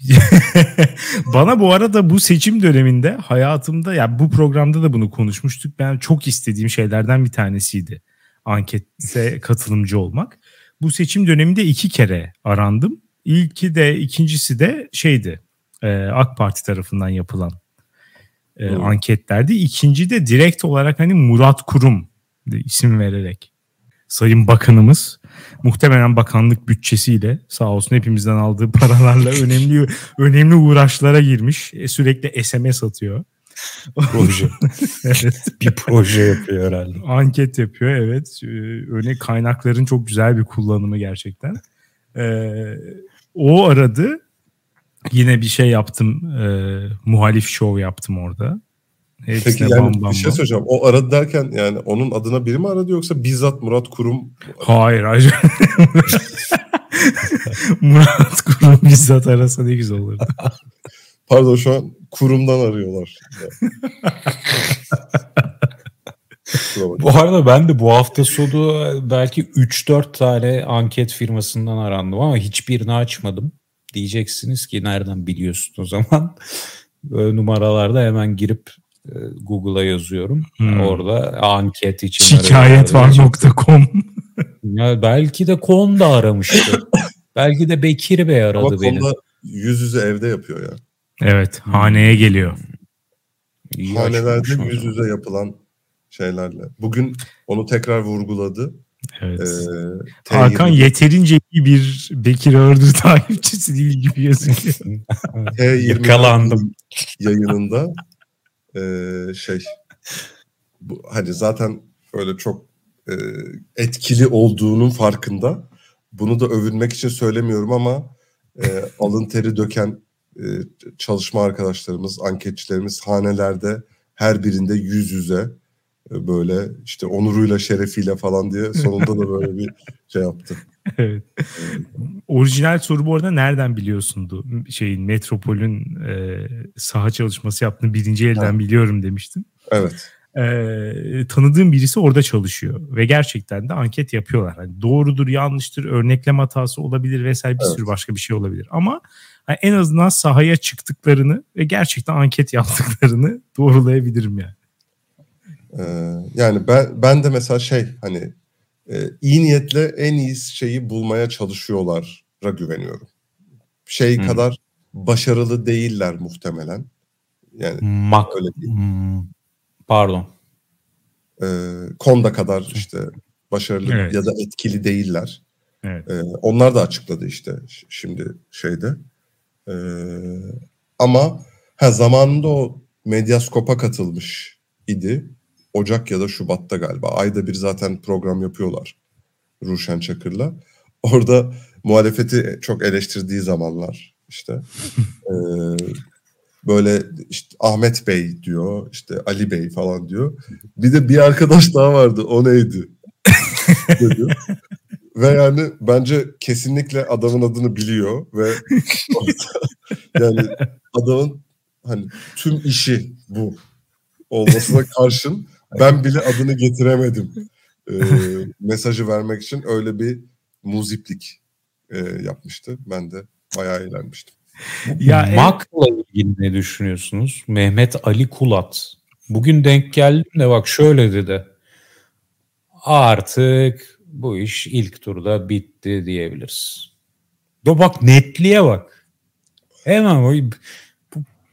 Speaker 1: Bana bu arada bu seçim döneminde hayatımda ya bu programda da bunu konuşmuştuk. Ben çok istediğim şeylerden bir tanesiydi. Ankete katılımcı olmak. Bu seçim döneminde iki kere arandım. İlki de ikincisi de şeydi. e, AK Parti tarafından yapılan e,
Speaker 3: Hmm.
Speaker 1: anketlerdi. İkinci de direkt olarak hani Murat Kurum isim vererek Sayın Bakanımız muhtemelen bakanlık bütçesiyle sağ olsun hepimizden aldığı paralarla önemli önemli uğraşlara girmiş. E, sürekli SMS atıyor.
Speaker 2: Proje.
Speaker 1: evet.
Speaker 2: bir proje yapıyor herhalde.
Speaker 1: Anket yapıyor evet. Ee, Öyle kaynakların çok güzel bir kullanımı gerçekten. Ee, o aradı. Yine bir şey yaptım. E, muhalif show yaptım orada.
Speaker 3: Peki
Speaker 1: Hepsine
Speaker 3: yani
Speaker 1: bam bam
Speaker 3: bir şey söyleyeceğim. O aradı derken yani onun adına biri mi aradı yoksa bizzat Murat Kurum
Speaker 1: Hayır hayır. Murat Kurum bizzat arasa ne güzel olurdu.
Speaker 3: Pardon şu an kurumdan arıyorlar.
Speaker 2: Bu arada ben de bu hafta sonu belki 3-4 tane anket firmasından arandım ama hiçbirini açmadım. Diyeceksiniz ki nereden biliyorsun o zaman? Böyle numaralarda hemen girip Google'a yazıyorum.
Speaker 1: Hmm.
Speaker 2: Orada anket için
Speaker 1: Şikayet
Speaker 2: arıyorlar.
Speaker 1: var.com
Speaker 2: Ya belki de Kon da aramıştı. belki de Bekir Bey aradı
Speaker 3: Ama
Speaker 2: beni.
Speaker 3: konuda yüz yüze evde yapıyor ya.
Speaker 1: Evet haneye geliyor.
Speaker 2: İyi
Speaker 3: Hanelerde yüz yüze yapılan şeylerle. Bugün onu tekrar vurguladı.
Speaker 1: Evet.
Speaker 3: Ee,
Speaker 1: Hakan
Speaker 3: T20
Speaker 1: yeterince iyi bir Bekir Ağırdır takipçisi değil gibi yazıyor.
Speaker 3: T20
Speaker 2: Yakalandım.
Speaker 3: yayınında ee, şey bu, hani zaten öyle çok ee, etkili olduğunun farkında. Bunu da övünmek için söylemiyorum ama ee, alın teri döken ee, çalışma arkadaşlarımız, anketçilerimiz hanelerde her birinde yüz yüze ee, böyle işte onuruyla şerefiyle falan diye sonunda da böyle bir şey yaptı.
Speaker 1: evet. Orijinal soru bu arada nereden biliyorsundu? Şeyin Metropol'ün e, saha çalışması yaptığını birinci elden
Speaker 3: Ha.
Speaker 1: biliyorum demiştin.
Speaker 3: Evet.
Speaker 1: E, tanıdığım birisi orada çalışıyor ve gerçekten de anket yapıyorlar. Hani doğrudur, yanlıştır, örneklem hatası olabilir vesaire bir
Speaker 3: Evet.
Speaker 1: sürü başka bir şey olabilir. Ama hani en azından sahaya çıktıklarını ve gerçekten anket yaptıklarını doğrulayabilirim yani.
Speaker 3: Ee, yani ben ben de mesela şey hani iyi niyetle en iyi şeyi bulmaya çalışıyorlara güveniyorum. Şey
Speaker 2: Hı.
Speaker 3: kadar başarılı değiller muhtemelen. Yani
Speaker 2: Mak
Speaker 3: öyle değil.
Speaker 2: Hmm, Pardon.
Speaker 3: E, Konda kadar işte başarılı
Speaker 1: Evet.
Speaker 3: ya da etkili değiller.
Speaker 1: Evet.
Speaker 3: E, onlar da açıkladı işte şimdi şeyde. E, ama ha zamanında o Medyaskop'a katılmış idi. Ocak ya da Şubat'ta galiba. Ayda bir zaten program yapıyorlar. Ruşen Çakır'la. Orada muhalefeti çok eleştirdiği zamanlar işte. e, böyle işte Ahmet Bey diyor, işte Ali Bey falan diyor. Bir de bir arkadaş daha vardı. O neydi? Ve yani bence kesinlikle adamın adını biliyor ve yani adamın hani tüm işi bu olmasına karşın ben bile adını getiremedim e, mesajı vermek için öyle bir muziplik e, yapmıştı. Ben de bayağı eğlenmiştim.
Speaker 1: Ya en-
Speaker 2: Mak'la ilgili ne düşünüyorsunuz? Mehmet Ali Kulat. Bugün denk geldim de bak şöyle dedi. Artık bu iş ilk turda bitti diyebiliriz. Do bak netliğe bak. Hemen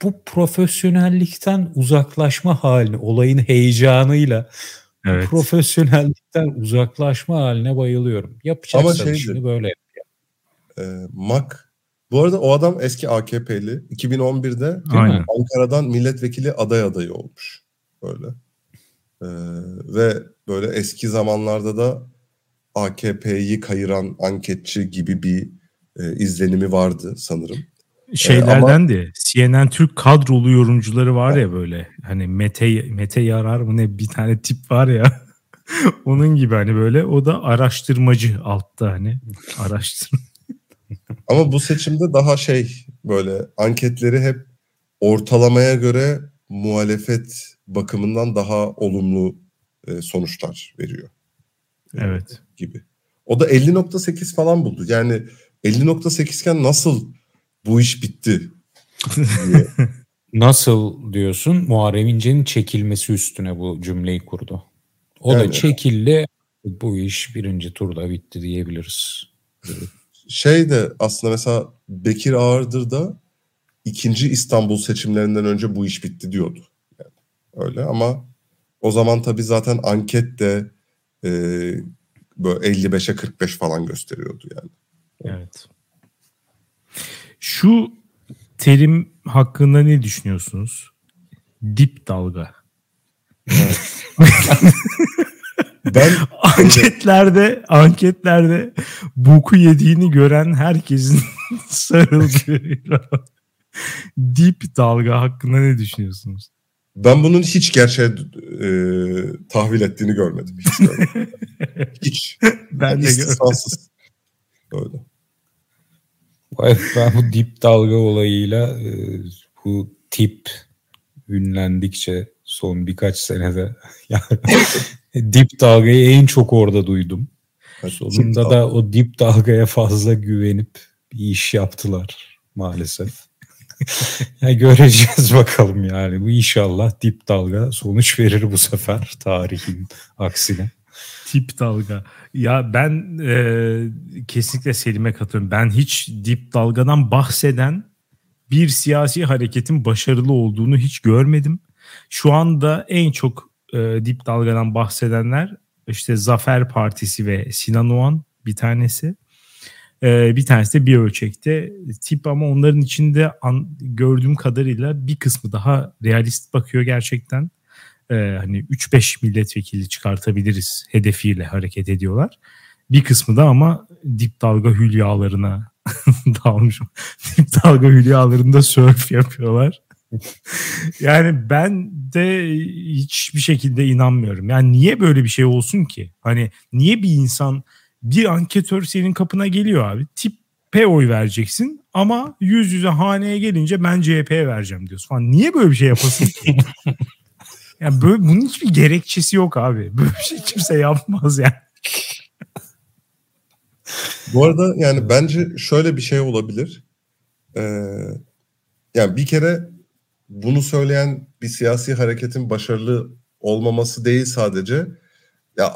Speaker 2: bu, profesyonellikten uzaklaşma halini, olayın heyecanıyla evet. profesyonellikten uzaklaşma haline bayılıyorum. Yapacaksan Ama böyle yap.
Speaker 3: E, Mac bu arada o adam eski AKP'li. 2011'de Aynen. Ankara'dan milletvekili aday adayı olmuş. Böyle. Ee, ve böyle eski zamanlarda da AKP'yi kayıran anketçi gibi bir e, izlenimi vardı sanırım.
Speaker 1: Şeylerden ama... CNN Türk kadrolu yorumcuları var ya böyle hani Mete Mete Yarar mı ne bir tane tip var ya onun gibi hani böyle o da araştırmacı altta hani araştır.
Speaker 3: Ama bu seçimde daha şey böyle anketleri hep ortalamaya göre muhalefet bakımından daha olumlu e, sonuçlar veriyor.
Speaker 1: Evet.
Speaker 3: Gibi. O da 50.8 falan buldu. Yani 50.8 iken nasıl bu iş bitti?
Speaker 2: nasıl diyorsun? Muharrem İnce'nin çekilmesi üstüne bu cümleyi kurdu. O yani, da çekildi. Bu iş birinci turda bitti diyebiliriz.
Speaker 3: Şey de aslında mesela Bekir Ağırdır da ikinci İstanbul seçimlerinden önce bu iş bitti diyordu. Yani öyle ama o zaman tabii zaten anket de e, böyle 55'e 45 falan gösteriyordu yani.
Speaker 1: Evet. Şu terim hakkında ne düşünüyorsunuz? Dip dalga. Evet. ben anketlerde anketlerde boku yediğini gören herkesin sarıldığı dip dalga hakkında ne düşünüyorsunuz?
Speaker 3: Ben bunun hiç gerçeğe e, tahvil ettiğini görmedim. Hiç. hiç.
Speaker 1: ben de görmedim.
Speaker 3: Öyle.
Speaker 2: Ben bu dip dalga olayıyla e, bu tip ünlendikçe son birkaç senede dip dalgayı en çok orada duydum. Sonunda da o dip dalgaya fazla güvenip bir iş yaptılar maalesef. ya göreceğiz bakalım yani. Bu inşallah dip dalga sonuç verir bu sefer tarihin aksine.
Speaker 1: Tip dalga. Ya ben e, kesinlikle Selim'e katılıyorum. Ben hiç dip dalgadan bahseden bir siyasi hareketin başarılı olduğunu hiç görmedim. Şu anda en çok e, dip dalgadan bahsedenler işte Zafer Partisi ve Sinan Oğan bir tanesi. E, bir tanesi de bir ölçekte tip ama onların içinde an, gördüğüm kadarıyla bir kısmı daha realist bakıyor gerçekten. E, hani 3-5 milletvekili çıkartabiliriz hedefiyle hareket ediyorlar. Bir kısmı da ama dip dalga hülyalarına dalmış. dip dalga hülyalarında surf yapıyorlar. yani ben de hiçbir şekilde inanmıyorum. Yani niye böyle bir şey olsun ki? Hani niye bir insan bir anketör senin kapına geliyor abi. Tipe oy vereceksin ama yüz yüze haneye gelince ben CHP'ye vereceğim diyorsun falan. Niye böyle bir şey yapasın ki? yani böyle, bunun hiçbir gerekçesi yok abi. Böyle bir şey kimse yapmaz yani.
Speaker 3: Bu arada yani bence şöyle bir şey olabilir. Ee, yani bir kere bunu söyleyen bir siyasi hareketin başarılı olmaması değil sadece. Ya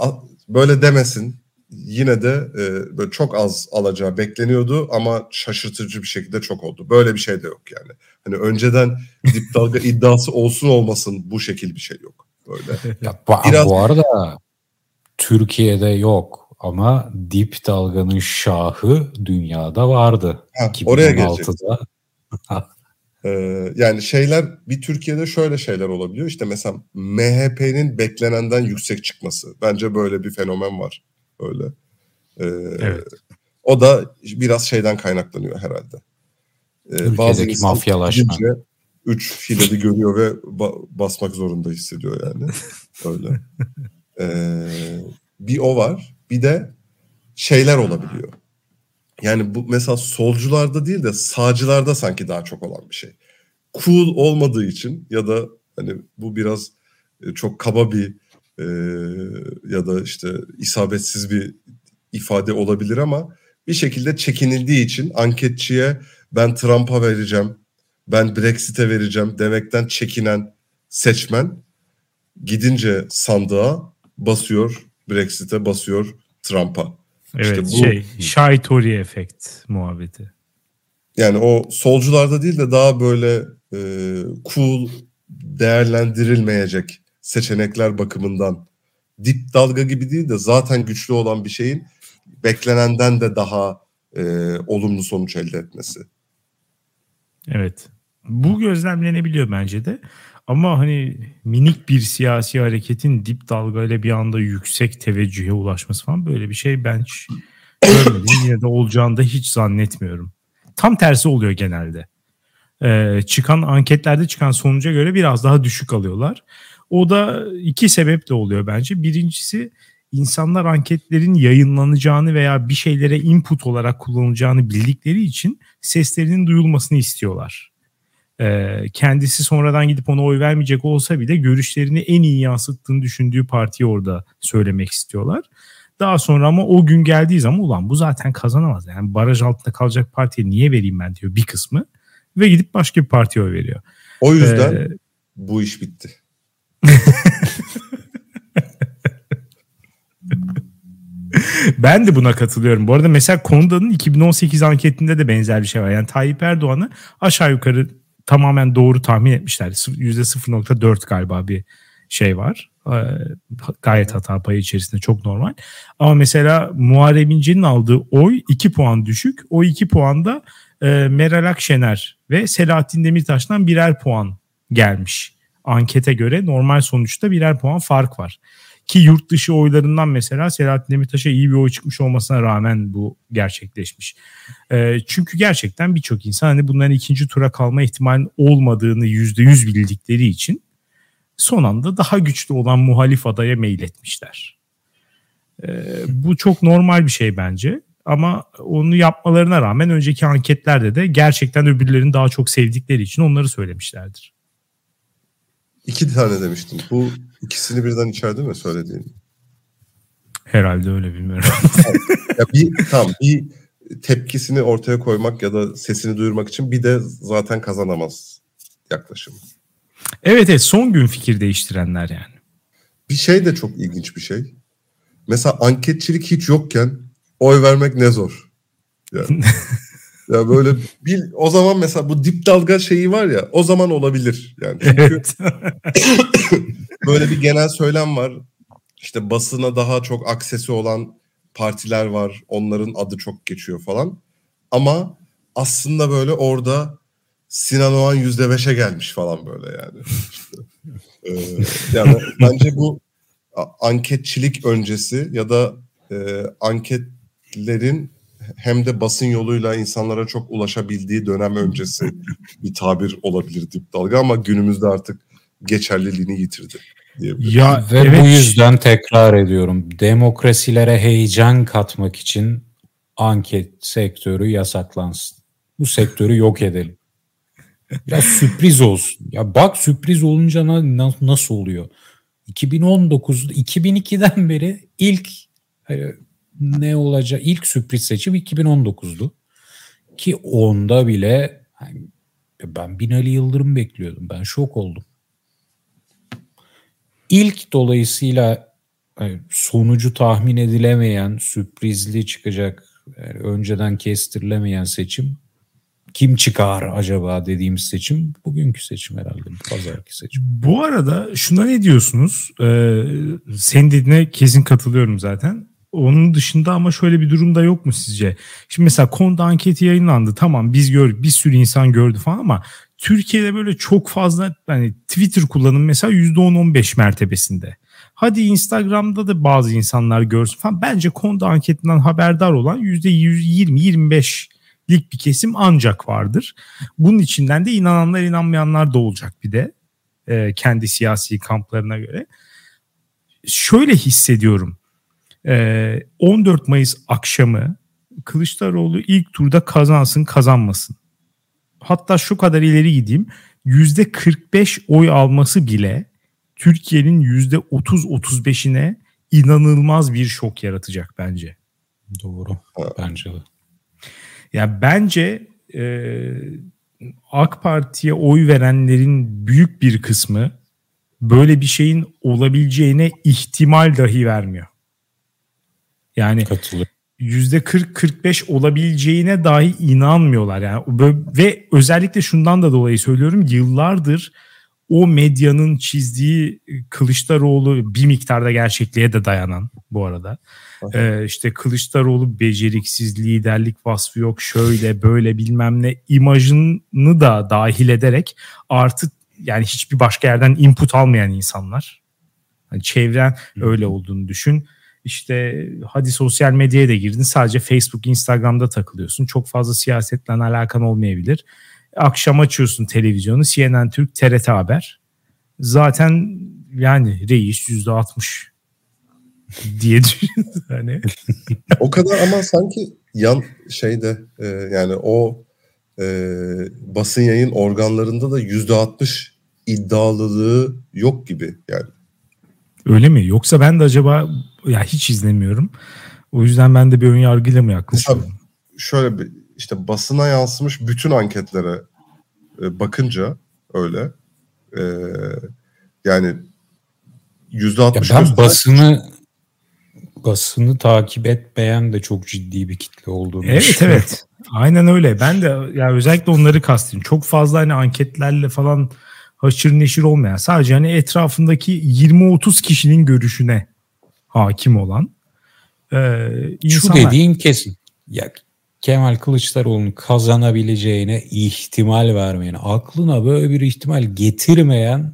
Speaker 3: böyle demesin yine de e, böyle çok az alacağı bekleniyordu ama şaşırtıcı bir şekilde çok oldu. Böyle bir şey de yok yani. Hani önceden dip dalga iddiası olsun olmasın bu şekil bir şey yok. Böyle.
Speaker 2: Ya, bu, Biraz... bu arada Türkiye'de yok ama dip dalganın şahı dünyada vardı.
Speaker 3: Ha, oraya gelecek. Ee, yani şeyler bir Türkiye'de şöyle şeyler olabiliyor. İşte mesela MHP'nin beklenenden yüksek çıkması. Bence böyle bir fenomen var. Öyle. Ee, evet. O da biraz şeyden kaynaklanıyor herhalde.
Speaker 2: Ee, bazı mafyalaşma.
Speaker 3: Üç fileli görüyor ve ba- basmak zorunda hissediyor yani. Öyle. Ee, bir o var. Bir de şeyler olabiliyor. Yani bu mesela solcularda değil de sağcılarda sanki daha çok olan bir şey. Cool olmadığı için ya da hani bu biraz e, çok kaba bir e, ya da işte isabetsiz bir ifade olabilir ama bir şekilde çekinildiği için anketçiye ben Trump'a vereceğim, ben Brexit'e vereceğim demekten çekinen seçmen gidince sandığa basıyor Brexit'e basıyor Trump'a.
Speaker 1: Evet işte bu, şey Shy Tory efekt muhabbeti.
Speaker 3: Yani o solcularda değil de daha böyle e, cool değerlendirilmeyecek seçenekler bakımından dip dalga gibi değil de zaten güçlü olan bir şeyin beklenenden de daha e, olumlu sonuç elde etmesi.
Speaker 1: Evet. Bu gözlemlenebiliyor bence de. Ama hani minik bir siyasi hareketin dip dalgayla bir anda yüksek teveccühe ulaşması falan böyle bir şey ben görmedim. Yine de olacağını da hiç zannetmiyorum. Tam tersi oluyor genelde. Ee, çıkan anketlerde çıkan sonuca göre biraz daha düşük alıyorlar. O da iki sebeple oluyor bence. Birincisi insanlar anketlerin yayınlanacağını veya bir şeylere input olarak kullanılacağını bildikleri için seslerinin duyulmasını istiyorlar. Ee, kendisi sonradan gidip ona oy vermeyecek olsa bile görüşlerini en iyi yansıttığını düşündüğü partiyi orada söylemek istiyorlar. Daha sonra ama o gün geldiği zaman ulan bu zaten kazanamaz. Yani baraj altında kalacak partiye niye vereyim ben diyor bir kısmı. Ve gidip başka bir partiye oy veriyor.
Speaker 3: O yüzden ee, bu iş bitti.
Speaker 1: ben de buna katılıyorum. Bu arada mesela Konda'nın 2018 anketinde de benzer bir şey var. Yani Tayyip Erdoğan'ı aşağı yukarı tamamen doğru tahmin etmişler. %0.4 galiba bir şey var. Ee, gayet hata payı içerisinde çok normal. Ama mesela Muharrem İnce'nin aldığı oy 2 puan düşük. O 2 puanda e, Meral Akşener ve Selahattin Demirtaş'tan birer puan gelmiş. Ankete göre normal sonuçta birer puan fark var. Ki yurt dışı oylarından mesela Selahattin Demirtaş'a iyi bir oy çıkmış olmasına rağmen bu gerçekleşmiş. E, çünkü gerçekten birçok insan hani bunların ikinci tura kalma ihtimalinin olmadığını yüzde yüz bildikleri için son anda daha güçlü olan muhalif adaya meyletmişler. E, bu çok normal bir şey bence. Ama onu yapmalarına rağmen önceki anketlerde de gerçekten öbürlerini daha çok sevdikleri için onları söylemişlerdir.
Speaker 3: İki tane demiştin. Bu ikisini birden içeride mi söylediğin?
Speaker 1: Herhalde öyle bilmiyorum.
Speaker 3: ya bir tamam bir tepkisini ortaya koymak ya da sesini duyurmak için bir de zaten kazanamaz yaklaşım.
Speaker 1: Evet evet son gün fikir değiştirenler yani.
Speaker 3: Bir şey de çok ilginç bir şey. Mesela anketçilik hiç yokken oy vermek ne zor. Yani. ya böyle bir o zaman mesela bu dip dalga şeyi var ya o zaman olabilir yani. Çünkü böyle bir genel söylem var. İşte basına daha çok aksesi olan partiler var. Onların adı çok geçiyor falan. Ama aslında böyle orada Sinan Oğan yüzde beşe gelmiş falan böyle yani. İşte, e, yani bence bu anketçilik öncesi ya da e, anketlerin hem de basın yoluyla insanlara çok ulaşabildiği dönem öncesi bir tabir olabilir dip dalga ama günümüzde artık geçerliliğini yitirdi.
Speaker 2: Ya ve evet. bu yüzden tekrar ediyorum. Demokrasilere heyecan katmak için anket sektörü yasaklansın. Bu sektörü yok edelim. Biraz sürpriz olsun. Ya bak sürpriz olunca nasıl oluyor? 2019'da 2002'den beri ilk hani ne olacak ilk sürpriz seçim 2019'du. Ki onda bile hani ben Binali Yıldırım bekliyordum. Ben şok oldum. İlk dolayısıyla sonucu tahmin edilemeyen, sürprizli çıkacak, yani önceden kestirilemeyen seçim kim çıkar acaba dediğimiz seçim bugünkü seçim herhalde. Pazarki seçim.
Speaker 1: Bu arada şuna ne diyorsunuz? Ee, senin dediğine kesin katılıyorum zaten. Onun dışında ama şöyle bir durum da yok mu sizce? Şimdi mesela Konda anketi yayınlandı. Tamam biz gördük. Bir sürü insan gördü falan ama Türkiye'de böyle çok fazla hani Twitter kullanım mesela %10-15 mertebesinde. Hadi Instagram'da da bazı insanlar görsün falan. Bence Konda anketinden haberdar olan %20-25 lik bir kesim ancak vardır. Bunun içinden de inananlar inanmayanlar da olacak bir de e, kendi siyasi kamplarına göre. Şöyle hissediyorum. E, 14 Mayıs akşamı Kılıçdaroğlu ilk turda kazansın kazanmasın. Hatta şu kadar ileri gideyim. %45 oy alması bile Türkiye'nin %30-35'ine inanılmaz bir şok yaratacak bence.
Speaker 2: Doğru. Bence de.
Speaker 1: Ya bence e, AK Parti'ye oy verenlerin büyük bir kısmı böyle bir şeyin olabileceğine ihtimal dahi vermiyor. Yani yüzde 40-45 olabileceğine dahi inanmıyorlar. Yani ve özellikle şundan da dolayı söylüyorum. Yıllardır o medyanın çizdiği Kılıçdaroğlu bir miktarda gerçekliğe de dayanan bu arada. Ee, işte Kılıçdaroğlu beceriksiz, liderlik vasfı yok, şöyle böyle bilmem ne imajını da dahil ederek artı yani hiçbir başka yerden input almayan insanlar. Yani çevren öyle olduğunu düşün. İşte hadi sosyal medyaya da girdin sadece Facebook, Instagram'da takılıyorsun. Çok fazla siyasetle alakan olmayabilir. Akşam açıyorsun televizyonu CNN Türk, TRT Haber. Zaten yani reis yüzde altmış diye düşünüyorsun. Hani.
Speaker 3: o kadar ama sanki yan şeyde e, yani o e, basın yayın organlarında da yüzde altmış iddialılığı yok gibi yani.
Speaker 1: Öyle mi? Yoksa ben de acaba ya hiç izlemiyorum. O yüzden ben de bir ön yargıyla mı yaklaşıyorum? Mesela
Speaker 3: şöyle bir işte basına yansımış bütün anketlere e, bakınca öyle e, yani yüzde altmış
Speaker 2: ben basını basını takip etmeyen de çok ciddi bir kitle olduğunu
Speaker 1: Evet evet. Aynen öyle. Ben de yani özellikle onları kastediyorum. Çok fazla hani anketlerle falan haşır neşir olmayan sadece hani etrafındaki 20-30 kişinin görüşüne hakim olan
Speaker 2: e, insanlar. Şu dediğin kesin. Ya Kemal Kılıçdaroğlu'nun kazanabileceğine ihtimal vermeyen, aklına böyle bir ihtimal getirmeyen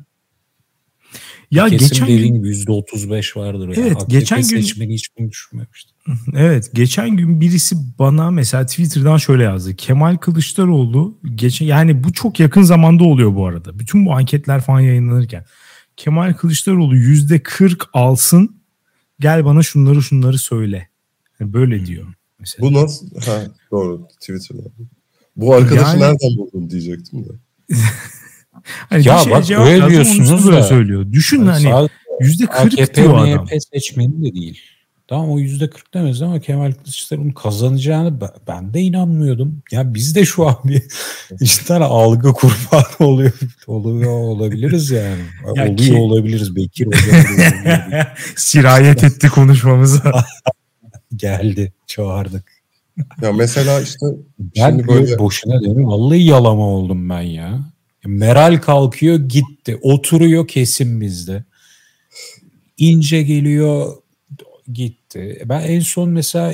Speaker 2: ya Kesin geçen dediğin gün yüzde otuz beş vardır.
Speaker 1: Evet,
Speaker 2: ya.
Speaker 1: geçen gün
Speaker 2: seçmeni hiç düşünmemiştim.
Speaker 1: Evet, geçen gün birisi bana mesela Twitter'dan şöyle yazdı. Kemal Kılıçdaroğlu geçen yani bu çok yakın zamanda oluyor bu arada. Bütün bu anketler falan yayınlanırken Kemal Kılıçdaroğlu yüzde kırk alsın. Gel bana şunları şunları söyle. Yani böyle hmm. diyor.
Speaker 3: Mesela. Bu nasıl? Ha, doğru Twitter'da. Bu arkadaşı yani... nereden buldun diyecektim de.
Speaker 1: Hani ya bak öyle diyorsunuz da söylüyor. Düşün yani, hani yüzde kırk diyor adam.
Speaker 2: AKP seçmeni de değil. Tamam o yüzde kırk demez ama Kemal Kılıçdaroğlu'nun kazanacağını ben de inanmıyordum. Ya biz de şu an bir işte algı kurbanı oluyor, oluyor olabiliriz yani. Ya oluyor ki... olabiliriz. Bekir olabiliriz.
Speaker 1: Sirayet etti konuşmamıza.
Speaker 2: Geldi çağırdık.
Speaker 3: Ya mesela işte
Speaker 2: ben şimdi böyle boşuna değil mi? Vallahi yalama oldum ben ya. Meral kalkıyor gitti. Oturuyor kesin bizde. İnce geliyor gitti. Ben en son mesela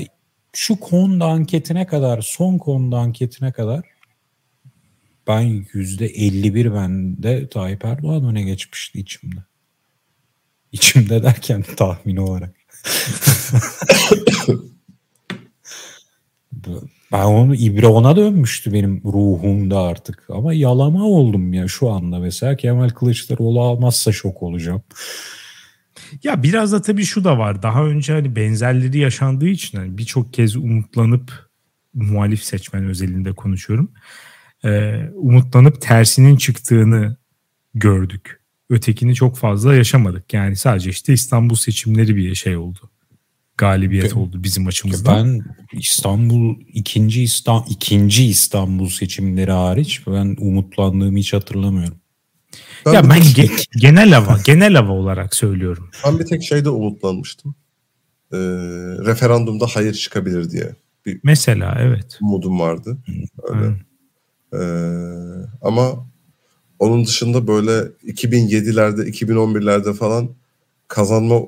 Speaker 2: şu konuda anketine kadar son konuda anketine kadar ben yüzde 51 bende Tayyip Erdoğan öne geçmişti içimde. İçimde derken tahmin olarak. Ben onu İbre ona dönmüştü benim ruhumda artık. Ama yalama oldum ya şu anda mesela. Kemal Kılıçdaroğlu almazsa şok olacağım.
Speaker 1: Ya biraz da tabii şu da var. Daha önce hani benzerleri yaşandığı için hani birçok kez umutlanıp muhalif seçmen özelinde konuşuyorum. Ee, umutlanıp tersinin çıktığını gördük. Ötekini çok fazla yaşamadık. Yani sadece işte İstanbul seçimleri bir şey oldu galibiyet oldu bizim açımızdan.
Speaker 2: Ben İstanbul ikinci İstanbul ikinci İstanbul seçimleri hariç ben umutlandığımı hiç hatırlamıyorum.
Speaker 1: Ben ya ben ge- genel hava genel hava olarak söylüyorum.
Speaker 3: Ben bir tek şeyde umutlanmıştım. Ee, referandumda hayır çıkabilir diye.
Speaker 1: Bir Mesela evet.
Speaker 3: Umudum vardı. Öyle. Ee, ama onun dışında böyle 2007'lerde 2011'lerde falan kazanma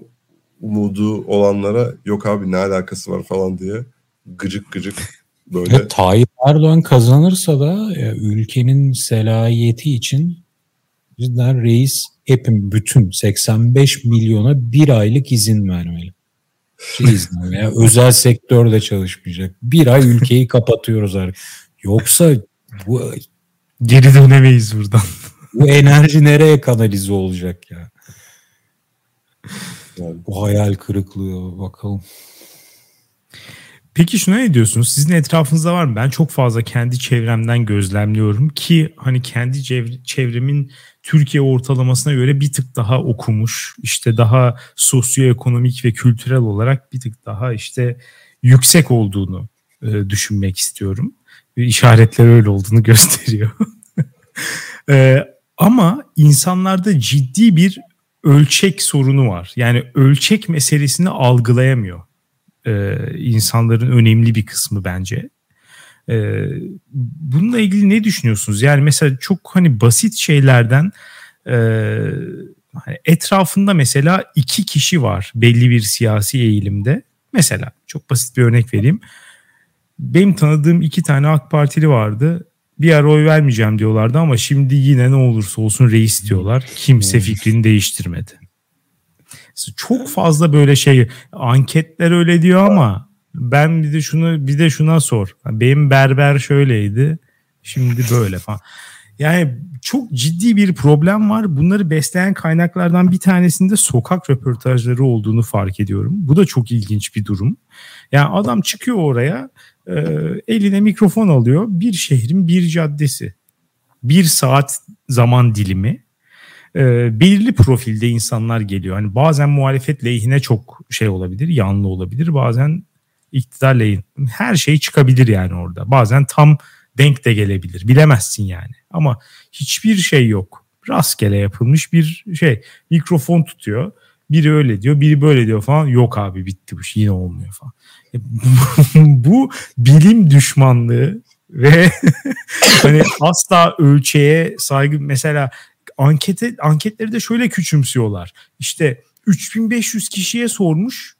Speaker 3: umudu olanlara yok abi ne alakası var falan diye gıcık gıcık böyle.
Speaker 2: Ya, Tayyip Erdoğan kazanırsa da ülkenin selayeti için cidden reis hepim bütün 85 milyona bir aylık izin vermeli. Şey izin ya, özel sektörde çalışmayacak. Bir ay ülkeyi kapatıyoruz artık. Yoksa bu
Speaker 1: geri dönemeyiz buradan.
Speaker 2: bu enerji nereye kanalize olacak ya? Yani. Bu hayal kırıklığı bakalım.
Speaker 1: Peki şuna ne diyorsunuz? Sizin etrafınızda var mı? Ben çok fazla kendi çevremden gözlemliyorum ki hani kendi çevremin Türkiye ortalamasına göre bir tık daha okumuş, işte daha sosyoekonomik ve kültürel olarak bir tık daha işte yüksek olduğunu e, düşünmek istiyorum. İşaretler öyle olduğunu gösteriyor. e, ama insanlarda ciddi bir ölçek sorunu var. Yani ölçek meselesini algılayamıyor e, insanların önemli bir kısmı bence. E, bununla ilgili ne düşünüyorsunuz? Yani mesela çok hani basit şeylerden e, hani etrafında mesela iki kişi var belli bir siyasi eğilimde. Mesela çok basit bir örnek vereyim. Benim tanıdığım iki tane AK Partili vardı. Bir ara oy vermeyeceğim diyorlardı ama şimdi yine ne olursa olsun reis diyorlar. Kimse fikrini değiştirmedi. Çok fazla böyle şey anketler öyle diyor ama ben bir de şunu bir de şuna sor. Benim berber şöyleydi. Şimdi böyle falan. Yani çok ciddi bir problem var. Bunları besleyen kaynaklardan bir tanesinde sokak röportajları olduğunu fark ediyorum. Bu da çok ilginç bir durum. Yani adam çıkıyor oraya e, eline mikrofon alıyor. Bir şehrin bir caddesi. Bir saat zaman dilimi. E, belirli profilde insanlar geliyor. Hani bazen muhalefet lehine çok şey olabilir, yanlı olabilir. Bazen iktidar lehine. Her şey çıkabilir yani orada. Bazen tam denk de gelebilir. Bilemezsin yani. Ama hiçbir şey yok. Rastgele yapılmış bir şey. Mikrofon tutuyor. Biri öyle diyor, biri böyle diyor falan. Yok abi bitti bu şey yine olmuyor falan. E, bu bilim düşmanlığı ve hani asla ölçeğe saygı mesela ankete anketleri de şöyle küçümsüyorlar. İşte 3500 kişiye sormuş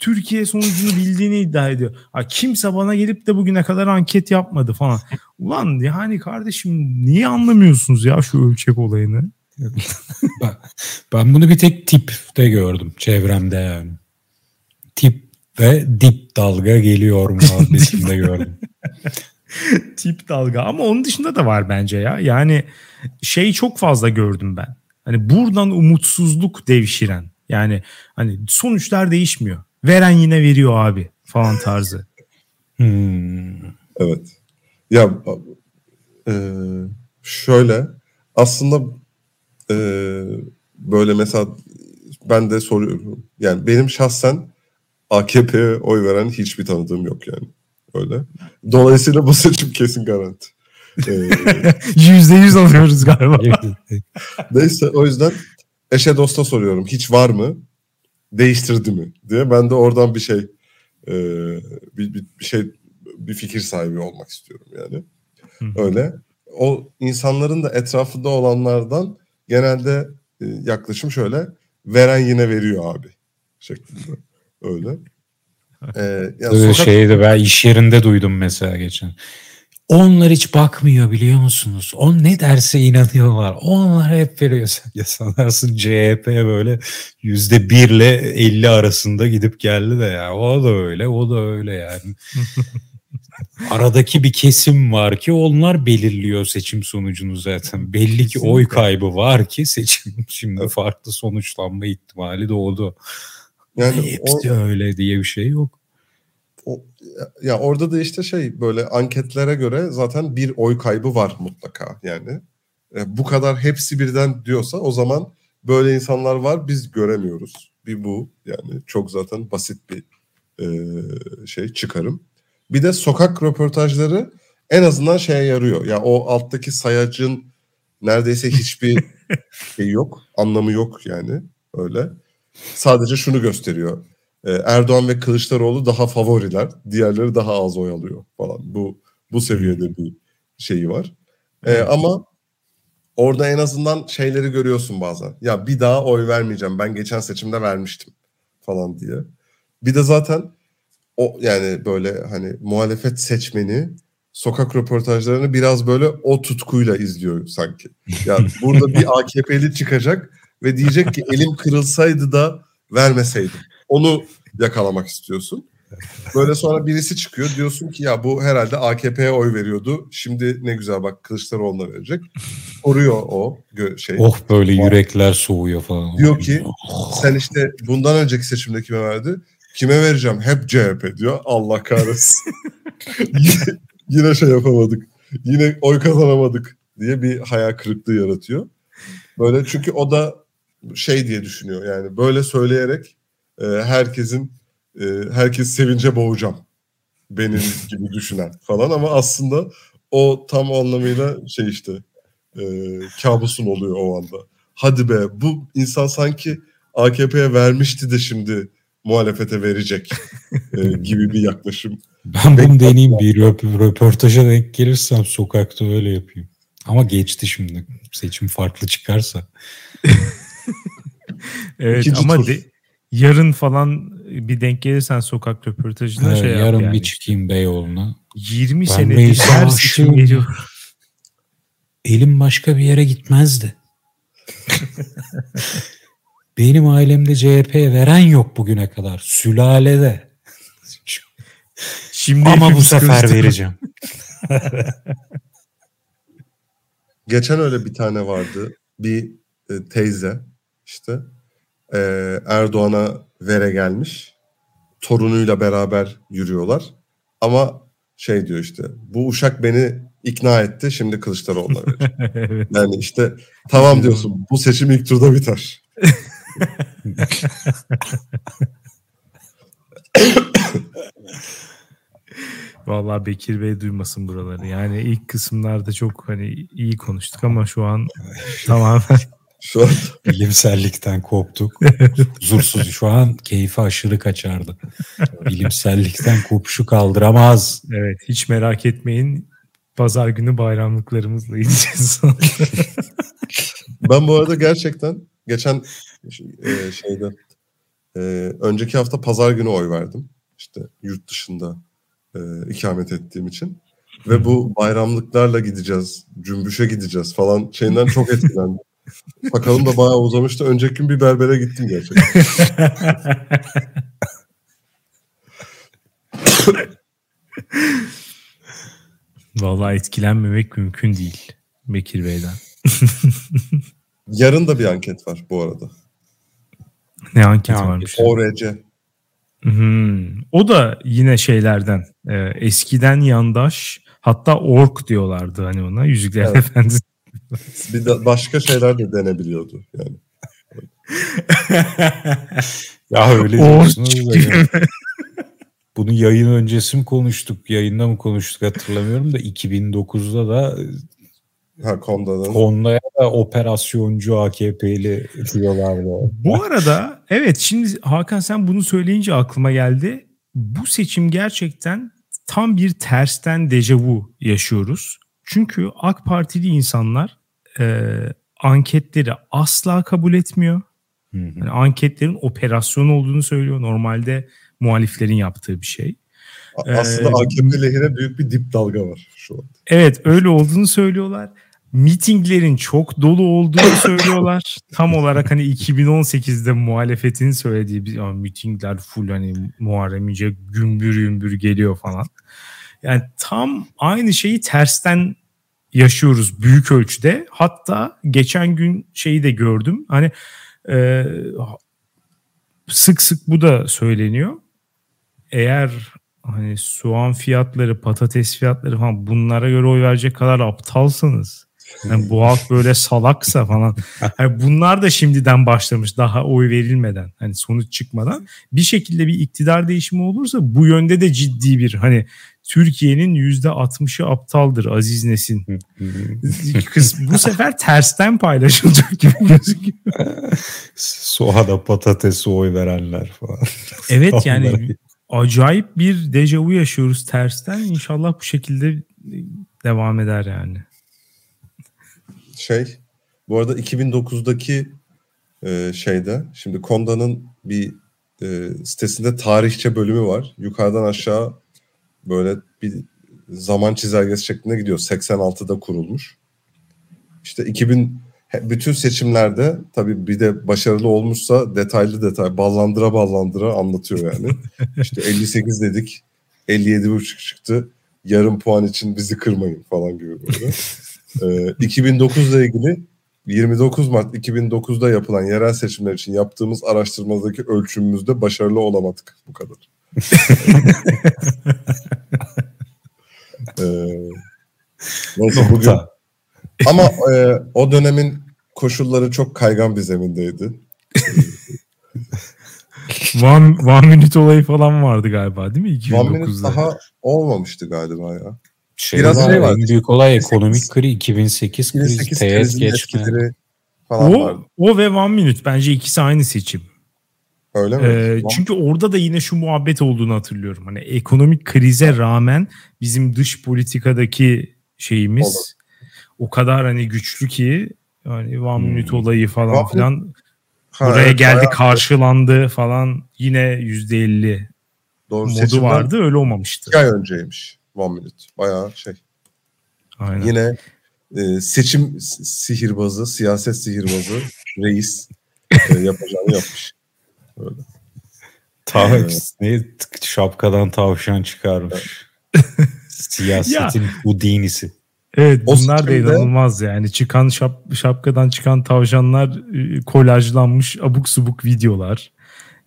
Speaker 1: Türkiye sonucunu bildiğini iddia ediyor. Ha, kimse bana gelip de bugüne kadar anket yapmadı falan. Ulan yani kardeşim niye anlamıyorsunuz ya şu ölçek olayını?
Speaker 2: ben, ben bunu bir tek tipte gördüm çevremde yani. Tip ve dip dalga geliyor muhabbetinde gördüm.
Speaker 1: Tip dalga ama onun dışında da var bence ya. Yani şey çok fazla gördüm ben. Hani buradan umutsuzluk devşiren. Yani hani sonuçlar değişmiyor. Veren yine veriyor abi falan tarzı.
Speaker 3: Hmm. Evet. Ya e, şöyle aslında e, böyle mesela ben de soruyorum. Yani benim şahsen AKP'ye oy veren hiçbir tanıdığım yok yani. Öyle. Dolayısıyla bu seçim kesin garanti.
Speaker 1: Ee, Yüzde yüz alıyoruz galiba.
Speaker 3: Neyse o yüzden eşe dosta soruyorum. Hiç var mı? Değiştirdi mi? diye. Ben de oradan bir şey e, bir, bir, bir şey bir fikir sahibi olmak istiyorum yani. Öyle. O insanların da etrafında olanlardan genelde e, yaklaşım şöyle. Veren yine veriyor abi şeklinde. Öyle.
Speaker 2: Ee, yani sokak... şeydi ben iş yerinde duydum mesela geçen. Onlar hiç bakmıyor biliyor musunuz? On ne derse inanıyorlar. Onlar hep veriyor. Ya sanarsın CHP böyle yüzde birle elli arasında gidip geldi de ya. O da öyle, o da öyle yani. Aradaki bir kesim var ki onlar belirliyor seçim sonucunu zaten. Belli ki oy kaybı var ki seçim şimdi farklı sonuçlanma ihtimali doğdu. Yani hepsi o, öyle diye bir şey yok.
Speaker 3: O, ya orada da işte şey böyle anketlere göre zaten bir oy kaybı var mutlaka yani. E, bu kadar hepsi birden diyorsa o zaman böyle insanlar var biz göremiyoruz. Bir bu yani çok zaten basit bir e, şey çıkarım. Bir de sokak röportajları en azından şeye yarıyor. Ya yani o alttaki sayacın neredeyse hiçbir şey yok, anlamı yok yani öyle. Sadece şunu gösteriyor. Ee, Erdoğan ve Kılıçdaroğlu daha favoriler. Diğerleri daha az oy alıyor falan. Bu bu seviyede bir şeyi var. Ee, ama orada en azından şeyleri görüyorsun bazen. Ya bir daha oy vermeyeceğim. Ben geçen seçimde vermiştim falan diye. Bir de zaten o yani böyle hani muhalefet seçmeni sokak röportajlarını biraz böyle o tutkuyla izliyor sanki. Yani burada bir AKP'li çıkacak ve diyecek ki elim kırılsaydı da vermeseydim. Onu yakalamak istiyorsun. Böyle sonra birisi çıkıyor diyorsun ki ya bu herhalde AKP'ye oy veriyordu. Şimdi ne güzel bak Kılıçdaroğlu'na verecek. Koruyor o şey.
Speaker 2: Oh böyle yürekler soğuyor falan.
Speaker 3: Diyor ki sen işte bundan önceki seçimde kime verdi? Kime vereceğim? Hep CHP diyor. Allah kahretsin. yine, yine şey yapamadık. Yine oy kazanamadık diye bir hayal kırıklığı yaratıyor. Böyle çünkü o da şey diye düşünüyor yani böyle söyleyerek e, herkesin e, herkes sevince boğacağım benim gibi düşünen falan ama aslında o tam anlamıyla şey işte e, kabusun oluyor o anda. Hadi be bu insan sanki AKP'ye vermişti de şimdi muhalefete verecek e, gibi bir yaklaşım.
Speaker 2: Ben bunu deneyeyim bir röp- röportaja denk gelirsem sokakta öyle yapayım. Ama geçti şimdi. Seçim farklı çıkarsa.
Speaker 1: Evet
Speaker 3: İkinci
Speaker 1: ama
Speaker 3: tur.
Speaker 1: de- yarın falan bir denk gelirsen sokak röportajına
Speaker 2: Evet,
Speaker 1: şey yap
Speaker 2: yarın
Speaker 1: yani.
Speaker 2: bir çıkayım Beyoğlu'na.
Speaker 1: 20
Speaker 2: Ben
Speaker 1: senedir her seçim geliyor.
Speaker 2: Elim başka bir yere gitmezdi. Benim ailemde CHP'ye veren yok bugüne kadar. Sülalede.
Speaker 1: Şimdi
Speaker 2: Ama bu sefer vereceğim.
Speaker 3: Geçen öyle bir tane vardı. Bir e, teyze işte e, Erdoğan'a vere gelmiş. Torunuyla beraber yürüyorlar. Ama şey diyor işte bu uşak beni ikna etti şimdi Kılıçdaroğlu'na vereceğim.
Speaker 1: evet.
Speaker 3: Yani işte tamam diyorsun bu seçim ilk turda biter.
Speaker 1: Vallahi Bekir Bey duymasın buraları. Yani ilk kısımlarda çok hani iyi konuştuk ama şu an tamamen
Speaker 3: Şu an
Speaker 2: Bilimsellikten koptuk. Huzursuz. Şu an keyfi aşırı kaçardı. Bilimsellikten kopuşu kaldıramaz.
Speaker 1: evet hiç merak etmeyin. Pazar günü bayramlıklarımızla gideceğiz.
Speaker 3: Ben bu arada gerçekten geçen e, şeyde e, önceki hafta pazar günü oy verdim. İşte yurt dışında e, ikamet ettiğim için. Ve bu bayramlıklarla gideceğiz, cümbüşe gideceğiz falan şeyinden çok etkilendim. Bakalım da bayağı uzamıştı. Önceki gün bir berbere gittim gerçekten.
Speaker 1: Vallahi etkilenmemek mümkün değil Bekir Bey'den.
Speaker 3: Yarın da bir anket var bu arada.
Speaker 1: Ne anket
Speaker 2: Ne anket?
Speaker 1: varmış.
Speaker 3: ORC.
Speaker 1: Hmm. O da yine şeylerden. e, eskiden yandaş hatta ork diyorlardı hani ona. Yüzüklerin
Speaker 3: Evet.
Speaker 1: Efendisi.
Speaker 3: Bir de başka şeyler de denebiliyordu yani.
Speaker 2: Ya öyle diyorsunuz da ya. Bunu yayın öncesi mi konuştuk, yayında mı konuştuk hatırlamıyorum da 2009'da da
Speaker 3: Ha Konda'nın.
Speaker 2: Konda'ya da operasyoncu AKP'li diyorlardı.
Speaker 1: Bu arada evet şimdi Hakan sen bunu söyleyince aklıma geldi. Bu seçim gerçekten tam bir tersten dejavu yaşıyoruz. Çünkü AK Partili insanlar e, anketleri asla kabul etmiyor.
Speaker 2: Hı hı.
Speaker 1: Yani anketlerin operasyon olduğunu söylüyor. Normalde muhaliflerin yaptığı bir şey.
Speaker 3: A- Aslında
Speaker 1: Ee,
Speaker 3: AKP lehine büyük bir dip dalga var şu an.
Speaker 1: Evet öyle olduğunu söylüyorlar. Mitinglerin çok dolu olduğunu söylüyorlar. Tam olarak hani 2018'de muhalefetin söylediği bir "Ya mitingler full hani Muharrem İnce gümbür gümbür geliyor falan. Yani tam aynı şeyi tersten yaşıyoruz büyük ölçüde. Hatta geçen gün şeyi de gördüm. Hani e, sık sık bu da söyleniyor. Eğer hani soğan fiyatları, patates fiyatları falan bunlara göre oy verecek kadar aptalsanız yani bu halk böyle salaksa falan. Yani bunlar da şimdiden başlamış daha oy verilmeden hani sonuç çıkmadan bir şekilde bir iktidar değişimi olursa bu yönde de ciddi bir hani Türkiye'nin yüzde 60'ı aptaldır Aziz Nesin. Kız bu sefer tersten paylaşılacak gibi gözüküyor.
Speaker 2: Soğana patatesi oy verenler falan.
Speaker 1: Evet yani acayip bir dejavu yaşıyoruz tersten. İnşallah bu şekilde devam eder yani.
Speaker 3: Şey, bu arada 2009'daki e, şeyde, şimdi Konda'nın bir e, sitesinde tarihçe bölümü var. Yukarıdan aşağı böyle bir zaman çizelgesi şeklinde gidiyor. 86'da kurulmuş. İşte 2000 he- bütün seçimlerde tabii bir de başarılı olmuşsa detaylı detay ballandıra ballandıra anlatıyor yani. işte 58 dedik 57,5 çıktı. Yarım puan için bizi kırmayın falan gibi böyle. Ee, 2009 ile ilgili 29 Mart 2009'da yapılan yerel seçimler için yaptığımız araştırmadaki ölçümümüzde başarılı olamadık bu kadar. Ee, neyse bugün ama e, o dönemin koşulları çok kaygan bir zemindeydi.
Speaker 1: One, one minute olayı falan vardı galiba değil mi?
Speaker 3: One Minute
Speaker 1: 2009'da.
Speaker 3: daha olmamıştı galiba ya.
Speaker 2: Şey
Speaker 3: Biraz
Speaker 2: var,
Speaker 3: şey var.
Speaker 2: En büyük olay ekonomik kriz 2008 krizi
Speaker 3: 2008
Speaker 2: teyit
Speaker 3: krizinin
Speaker 2: geçme.
Speaker 3: falan
Speaker 1: O,
Speaker 3: vardı.
Speaker 1: o ve one minute bence ikisi aynı seçim.
Speaker 3: Öyle mi?
Speaker 1: Ee, çünkü orada da yine şu muhabbet olduğunu hatırlıyorum. Hani ekonomik krize rağmen bizim dış politikadaki şeyimiz
Speaker 3: Olur.
Speaker 1: o kadar hani güçlü ki hani One Minute olayı falan
Speaker 3: One
Speaker 1: filan
Speaker 3: Ha,
Speaker 1: buraya
Speaker 3: evet,
Speaker 1: geldi
Speaker 3: bayağı-
Speaker 1: karşılandı falan yine yüzde elli modu
Speaker 3: seçimden
Speaker 1: vardı öyle olmamıştı.
Speaker 3: iki ay önceymiş. One Minute. Bayağı şey.
Speaker 1: Aynen.
Speaker 3: Yine e, seçim sihirbazı, siyaset sihirbazı reis e, yapacağını yapmış.
Speaker 2: Ta ne şapkadan tavşan çıkarmış. Siyasetin Houdini'si.
Speaker 1: Evet
Speaker 3: O
Speaker 1: bunlar da inanılmaz yani. Çıkan şap, şapkadan çıkan tavşanlar e, kolajlanmış abuk subuk videolar.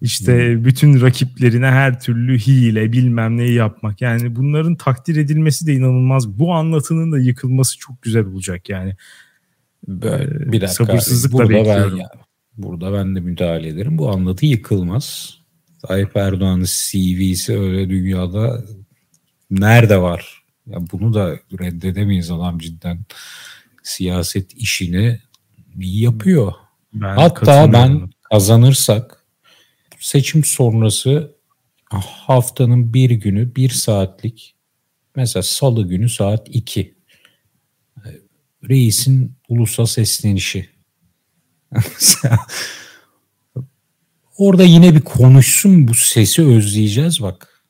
Speaker 1: İşte bütün rakiplerine her türlü hile bilmem neyi yapmak. Yani bunların takdir edilmesi de inanılmaz. Bu anlatının da yıkılması çok güzel olacak yani.
Speaker 2: Böyle, bir dakika.
Speaker 1: Sabırsızlıkla bekliyorum.
Speaker 2: Ben, ya- burada ben de müdahale ederim. Bu anlatı yıkılmaz. Tayyip Erdoğan'ın CV'si öyle dünyada nerede var? Ya bunu da reddedemeyiz adam cidden siyaset işini yapıyor.
Speaker 1: Ben
Speaker 2: Hatta ben kazanırsak seçim sonrası haftanın bir günü bir saatlik mesela salı günü saat 2 reisin ulusa seslenişi. Orada yine bir konuşsun bu sesi özleyeceğiz bak.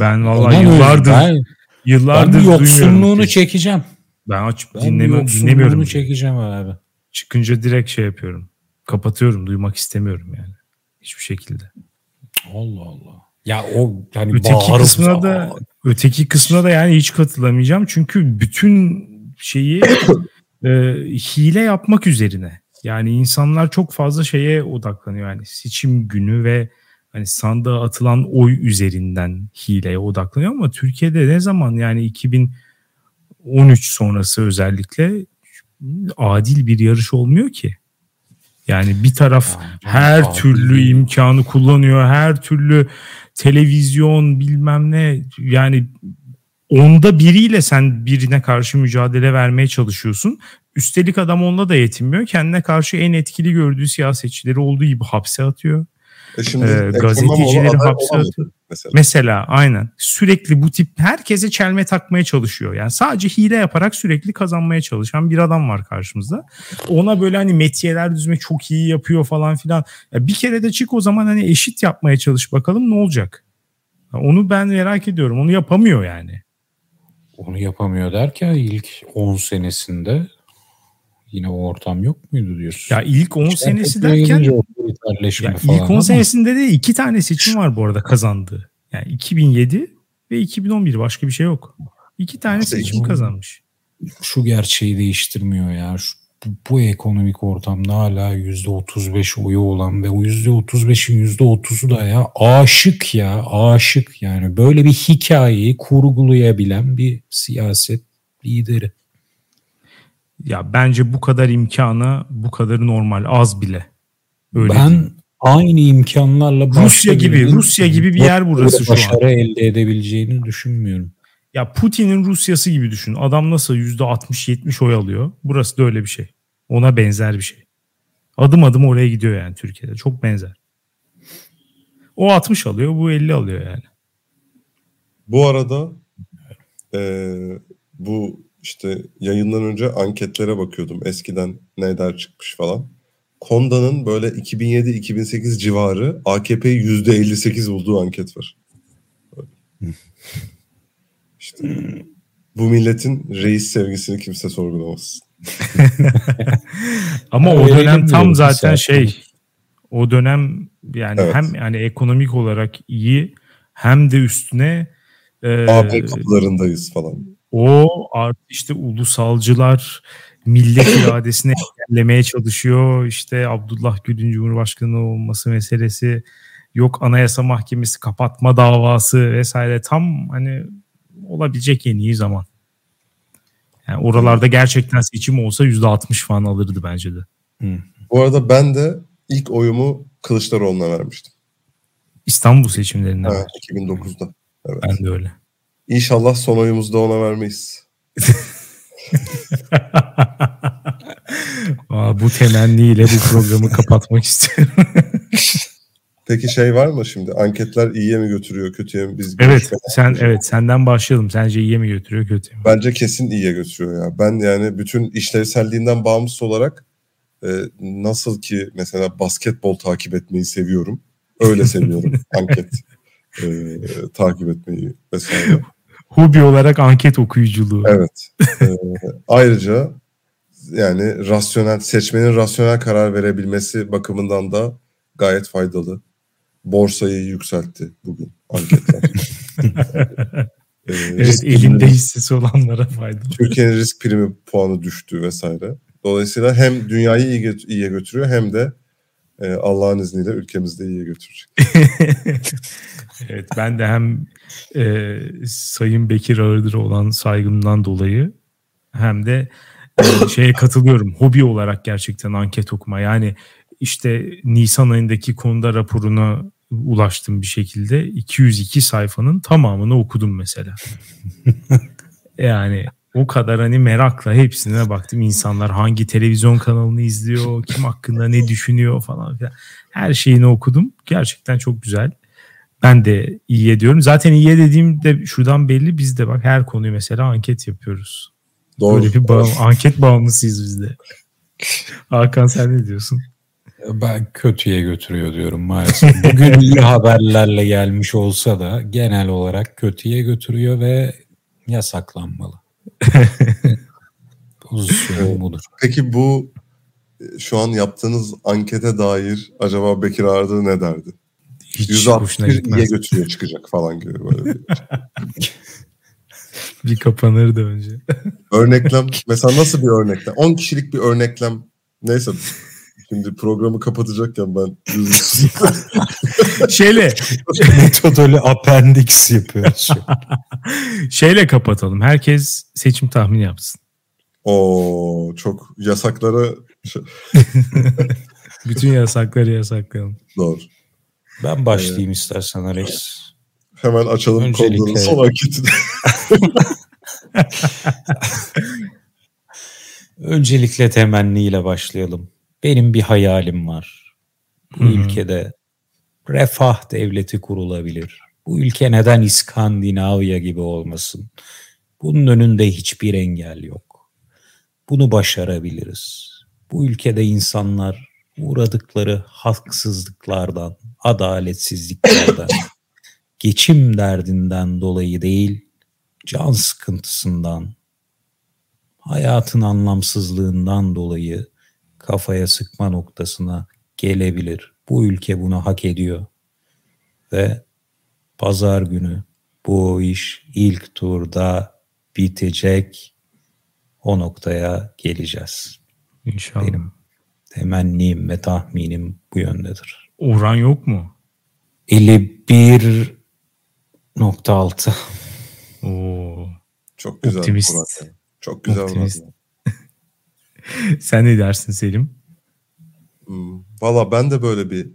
Speaker 1: ben vallahi
Speaker 2: Ondan
Speaker 1: yıllardır
Speaker 2: ben, ben
Speaker 1: yıllardır duymuyorum.
Speaker 2: yoksunluğunu çekeceğim.
Speaker 1: Ben aç
Speaker 2: Ben yoksunluğunu
Speaker 1: dinlemiyorum.
Speaker 2: çekeceğim abi.
Speaker 1: Çıkınca direkt şey yapıyorum. Kapatıyorum. Duymak istemiyorum yani. Hiçbir şekilde.
Speaker 2: Allah Allah. Ya o yani
Speaker 1: Öteki kısmına da öteki kısmına da yani hiç katılamayacağım. Çünkü bütün şeyi e, hile yapmak üzerine. Yani insanlar çok fazla şeye odaklanıyor. Yani seçim günü ve hani sandığa atılan oy üzerinden hileye odaklanıyor ama Türkiye'de ne zaman yani 2013 sonrası özellikle adil bir yarış olmuyor ki. Yani bir taraf her türlü imkanı kullanıyor. Her türlü televizyon bilmem ne yani onda biriyle sen birine karşı mücadele vermeye çalışıyorsun. Üstelik adam onunla da yetinmiyor. Kendine karşı en etkili gördüğü siyasetçileri olduğu gibi hapse atıyor.
Speaker 3: E şimdi Ekrem
Speaker 1: gazetecileri hapse atıyor.
Speaker 3: Mesela.
Speaker 1: Mesela aynen sürekli bu tip herkese çelme takmaya çalışıyor. Yani sadece hile yaparak sürekli kazanmaya çalışan bir adam var karşımızda. Ona böyle hani metiyeler düzme çok iyi yapıyor falan filan. Ya bir kere de çık o zaman hani eşit yapmaya çalış bakalım ne olacak? Ya Onu ben merak ediyorum. Onu yapamıyor yani.
Speaker 2: Onu yapamıyor derken ilk 10 senesinde yine o ortam yok muydu diyorsun?
Speaker 1: Ya ilk 10
Speaker 2: İşte
Speaker 1: senesi derken ya ilk 10
Speaker 2: ama
Speaker 1: senesinde de iki tane seçim var bu arada kazandığı. Yani 2007 ve 2011 başka bir şey yok. İki tane
Speaker 3: İşte
Speaker 1: seçim
Speaker 2: 2011.
Speaker 1: kazanmış.
Speaker 2: şu gerçeği değiştirmiyor ya. Şu, bu, bu ekonomik ortamda hala %35 oyu olan ve o %35'in %30'u da ya aşık ya aşık yani böyle bir hikayeyi kurgulayabilen bir siyaset lideri.
Speaker 1: Ya bence bu kadar imkana bu kadarı normal az bile. Öyle
Speaker 2: ben
Speaker 1: diyeyim.
Speaker 2: aynı imkanlarla
Speaker 1: Rusya gibi Rusya gibi bir yer burası şu an.
Speaker 2: başarı elde edebileceğini düşünmüyorum.
Speaker 1: Ya Putin'in Rusyası gibi düşün. Adam nasıl %60-70 oy alıyor. Burası da öyle bir şey. Ona benzer bir şey. Adım adım oraya gidiyor yani Türkiye'de. Çok benzer. O 60 alıyor, bu 50 alıyor yani.
Speaker 3: Bu arada e, bu işte yayından önce anketlere bakıyordum. Eskiden neler çıkmış falan. Konda'nın böyle 2007-2008 civarı AKP'yi %58 bulduğu anket var. İşte bu milletin reis sevgisini kimse sorgulamaz.
Speaker 1: Ama
Speaker 2: Ha,
Speaker 1: o dönem tam zaten
Speaker 2: zaten.
Speaker 1: şey o dönem yani
Speaker 3: Evet.
Speaker 1: hem yani ekonomik olarak iyi hem de üstüne e,
Speaker 3: AB kapılarındayız falan.
Speaker 1: O artı işte ulusalcılar millet iradesini engellemeye çalışıyor. İşte Abdullah Gül'ün Cumhurbaşkanı olması meselesi yok Anayasa Mahkemesi kapatma davası vesaire tam hani olabilecek en iyi zaman. Yani oralarda gerçekten seçim olsa %60 falan alırdı bence de.
Speaker 3: Bu arada ben de ilk oyumu Kılıçdaroğlu'na vermiştim.
Speaker 1: İstanbul seçimlerinden.
Speaker 3: Ha, 2009'da. Evet.
Speaker 1: Ben de öyle.
Speaker 3: İnşallah son oyumuzu da ona vermeyiz.
Speaker 1: Aa, bu temenniyle bu programı kapatmak istiyorum.
Speaker 3: Peki şey var mı şimdi? Anketler iyiye mi götürüyor, kötüye mi? Biz
Speaker 1: Evet, sen evet senden başlayalım. Sence iyiye mi götürüyor, kötüye mi?
Speaker 3: Bence kesin iyiye götürüyor ya. Ben yani bütün işlevselliğinden bağımsız olarak e, nasıl ki mesela basketbol takip etmeyi seviyorum. Öyle seviyorum anket e, takip etmeyi vesaire.
Speaker 1: Hobi olarak anket okuyuculuğu.
Speaker 3: Evet. E, ayrıca yani rasyonel seçmenin rasyonel karar verebilmesi bakımından da gayet faydalı. Borsayı yükseltti bugün anketler.
Speaker 1: Ee, evet, elinde hissesi olanlara faydalı.
Speaker 3: Türkiye'nin risk primi puanı düştü vesaire. Dolayısıyla hem dünyayı iyi iyiye götürüyor hem de e, Allah'ın izniyle ülkemizde iyiye götürecek.
Speaker 1: evet ben de hem e, Sayın Bekir Ağırdır olan saygımdan dolayı hem de e, şeye katılıyorum. Hobi olarak gerçekten anket okuma. Yani işte Nisan ayındaki konuda raporuna ulaştım bir şekilde. 202 sayfanın tamamını okudum mesela. yani o kadar hani merakla hepsine baktım. İnsanlar hangi televizyon kanalını izliyor, kim hakkında ne düşünüyor falan filan. Her şeyini okudum. Gerçekten çok güzel. Ben de iyi ediyorum. Zaten iyi dediğimde şuradan belli biz de bak her konuyu mesela anket yapıyoruz. Doğru. Böyle bir bağım, anket bağımlısıyız biz de. Hakan sen ne diyorsun?
Speaker 2: Ben kötüye götürüyor diyorum maalesef. Bugün iyi haberlerle gelmiş olsa da genel olarak kötüye götürüyor ve yasaklanmalı. Pozisyon budur.
Speaker 3: Peki bu şu an yaptığınız ankete dair acaba Bekir Ardı ne derdi? Hiç %61 iyiye götürüyor çıkacak falan gibi böyle bir.
Speaker 1: bir kapanırdı önce.
Speaker 3: örneklem mesela nasıl bir örneklem? 10 kişilik bir örneklem neyse Şimdi programı kapatacakken ben
Speaker 1: şeyle
Speaker 2: metodolu appendix yapıyoruz.
Speaker 1: şeyle kapatalım. Herkes seçim tahmini yapsın.
Speaker 3: O çok yasaklara
Speaker 1: bütün yasakları yasaklayalım.
Speaker 3: Doğru.
Speaker 2: Ben başlayayım ee, istersen Alex.
Speaker 3: Hemen açalım Öncelikle... kodların son anketini.
Speaker 2: Öncelikle temenniyle başlayalım. Benim bir hayalim var. Bu hmm. ülkede refah devleti kurulabilir. Bu ülke neden İskandinavya gibi olmasın? Bunun önünde hiçbir engel yok. Bunu başarabiliriz. Bu ülkede insanlar uğradıkları haksızlıklardan, adaletsizliklerden, geçim derdinden dolayı değil, can sıkıntısından, hayatın anlamsızlığından dolayı kafaya sıkma noktasına gelebilir. Bu ülke bunu hak ediyor. Ve pazar günü bu iş ilk turda bitecek. O noktaya geleceğiz.
Speaker 1: İnşallah. Benim
Speaker 2: temennim ve tahminim bu yöndedir.
Speaker 1: Oran yok mu?
Speaker 2: 51.6
Speaker 1: Oo.
Speaker 3: Çok güzel. Optimist. Çok güzel. Optimist.
Speaker 1: Sen ne dersin Selim?
Speaker 3: Hmm, Valla ben de böyle bir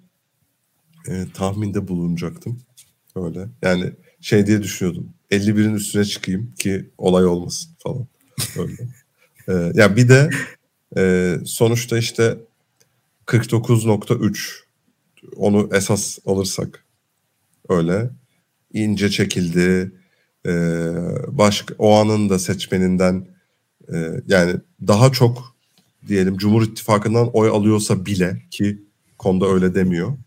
Speaker 3: e, tahminde bulunacaktım. Öyle. Yani şey diye düşünüyordum. 51'in üstüne çıkayım ki olay olmasın falan. Öyle. e, ya bir de e, sonuçta işte 49.3 onu esas alırsak öyle ince çekildi. E, başka o anın da seçmeninden e, yani daha çok diyelim Cumhur İttifakı'ndan oy alıyorsa bile ki konuda öyle demiyor.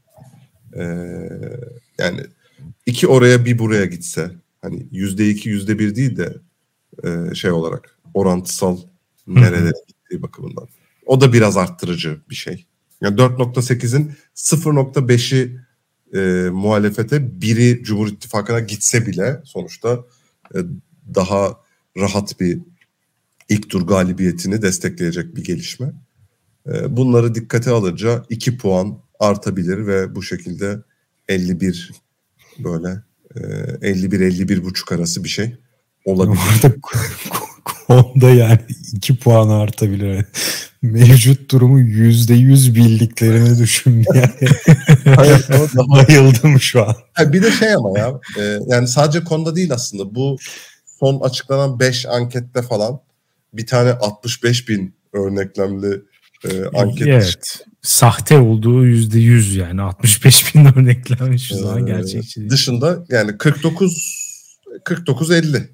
Speaker 3: Ee, yani iki oraya bir buraya gitse hani yüzde iki yüzde bir değil de e, şey olarak orantısal nerelere gittiği bakımından. O da biraz arttırıcı bir şey. Yani 4.8'in 0.5'i e, muhalefete biri Cumhur İttifakı'na gitse bile sonuçta e, daha rahat bir ilk tur galibiyetini destekleyecek bir gelişme. Ee, bunları dikkate alınca 2 puan artabilir ve bu şekilde 51 böyle 51-51 e, buçuk arası bir şey olabilir. Orada
Speaker 2: konuda yani 2 puan artabilir. Mevcut durumu yüzde yüz bildiklerini düşün yani. Hayır, Bayıldım şu an.
Speaker 3: bir de şey ama ya e, yani sadece konuda değil aslında bu son açıklanan 5 ankette falan bir tane 65 bin örneklemli e, anket.
Speaker 1: Evet. Sahte olduğu yüzde yüz yani 65 bin örneklenmiş şu zaman gerçekçi değil.
Speaker 3: Dışında yani 49 49 50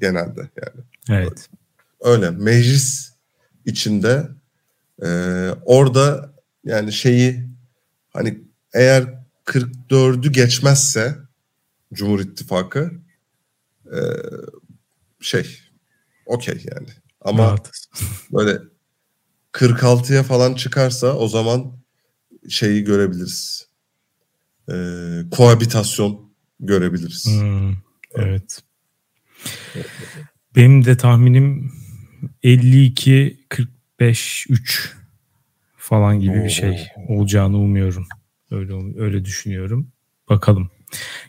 Speaker 3: genelde yani.
Speaker 1: Evet.
Speaker 3: Öyle meclis içinde e, orada yani şeyi hani eğer 44'ü geçmezse Cumhur İttifakı e, şey okey yani. Ama böyle 46'ya falan çıkarsa o zaman şeyi görebiliriz. E, koabitasyon görebiliriz.
Speaker 1: Hmm, evet. Benim de tahminim 52 45 3 falan gibi bir şey olacağını umuyorum. Öyle öyle düşünüyorum. Bakalım.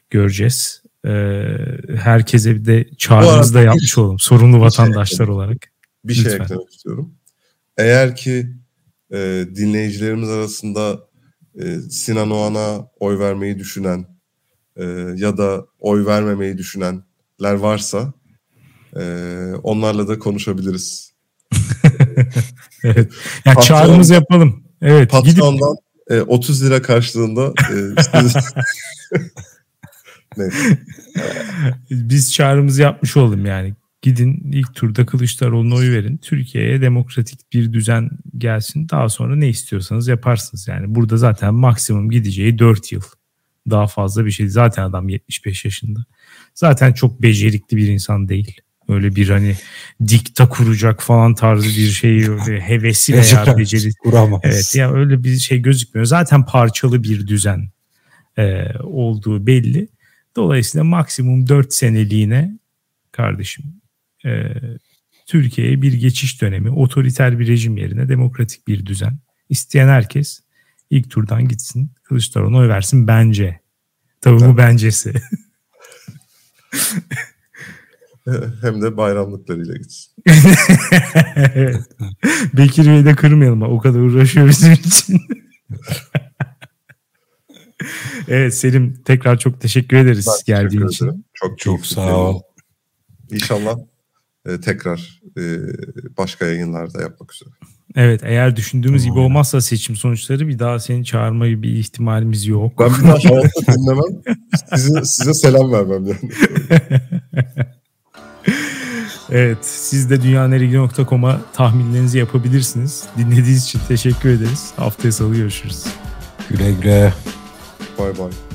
Speaker 1: Göreceğiz. Ee, herkese bir de çağrımızı da yapmış olalım. Sorumlu
Speaker 3: şey
Speaker 1: vatandaşlar olarak.
Speaker 3: Bir şey
Speaker 1: Lütfen.
Speaker 3: eklemek istiyorum. Eğer ki e, dinleyicilerimiz arasında e, Sinan Oğan'a oy vermeyi düşünen e, ya da oy vermemeyi düşünenler varsa e, onlarla da konuşabiliriz.
Speaker 1: Evet. Ya
Speaker 3: Patron-
Speaker 1: çağrımızı yapalım. Evet. Gidip
Speaker 3: Patrondan e, 30 lira karşılığında e, siz- Neyse.
Speaker 1: biz çağrımızı yapmış olalım yani. Gidin ilk turda Kılıçdaroğlu'na oy verin. Türkiye'ye demokratik bir düzen gelsin. Daha sonra ne istiyorsanız yaparsınız. Yani burada zaten maksimum gideceği 4 yıl. Daha fazla bir şey. Zaten adam 75 yaşında. Zaten çok becerikli bir insan değil. Öyle bir hani dikta kuracak falan tarzı bir şey öyle hevesi veya beceri
Speaker 2: Kuramaz.
Speaker 1: Evet ya öyle bir şey gözükmüyor. Zaten parçalı bir düzen e, olduğu belli. Dolayısıyla maksimum 4 seneliğine kardeşim e, Türkiye'ye bir geçiş dönemi, otoriter bir rejim yerine demokratik bir düzen. İsteyen herkes ilk turdan gitsin, Kılıçdaroğlu'na oy versin bence. Tabii bu bencesi.
Speaker 3: hem de bayramlıklarıyla gitsin.
Speaker 1: Evet. Bekir Bey'i de kırmayalım. O kadar uğraşıyor bizim için. evet Selim tekrar çok teşekkür ederiz
Speaker 3: Ben
Speaker 1: geldiğin
Speaker 3: teşekkür
Speaker 1: için.
Speaker 3: ederim. Çok,
Speaker 2: Çok sağ ol.
Speaker 3: yayın. İnşallah e, tekrar e, başka yayınlarda yapmak üzere.
Speaker 1: Evet eğer düşündüğümüz gibi
Speaker 2: Tamam.
Speaker 1: olmazsa seçim sonuçları bir daha seni çağırma gibi bir ihtimalimiz yok.
Speaker 3: Ben bir daha hayatta dinlemem. Size, size selam vermem yani.
Speaker 1: Evet siz de dünyanerigi.com'a tahminlerinizi yapabilirsiniz. Dinlediğiniz için teşekkür ederiz. Haftaya salı görüşürüz.
Speaker 2: Güle güle.
Speaker 3: Bay bay.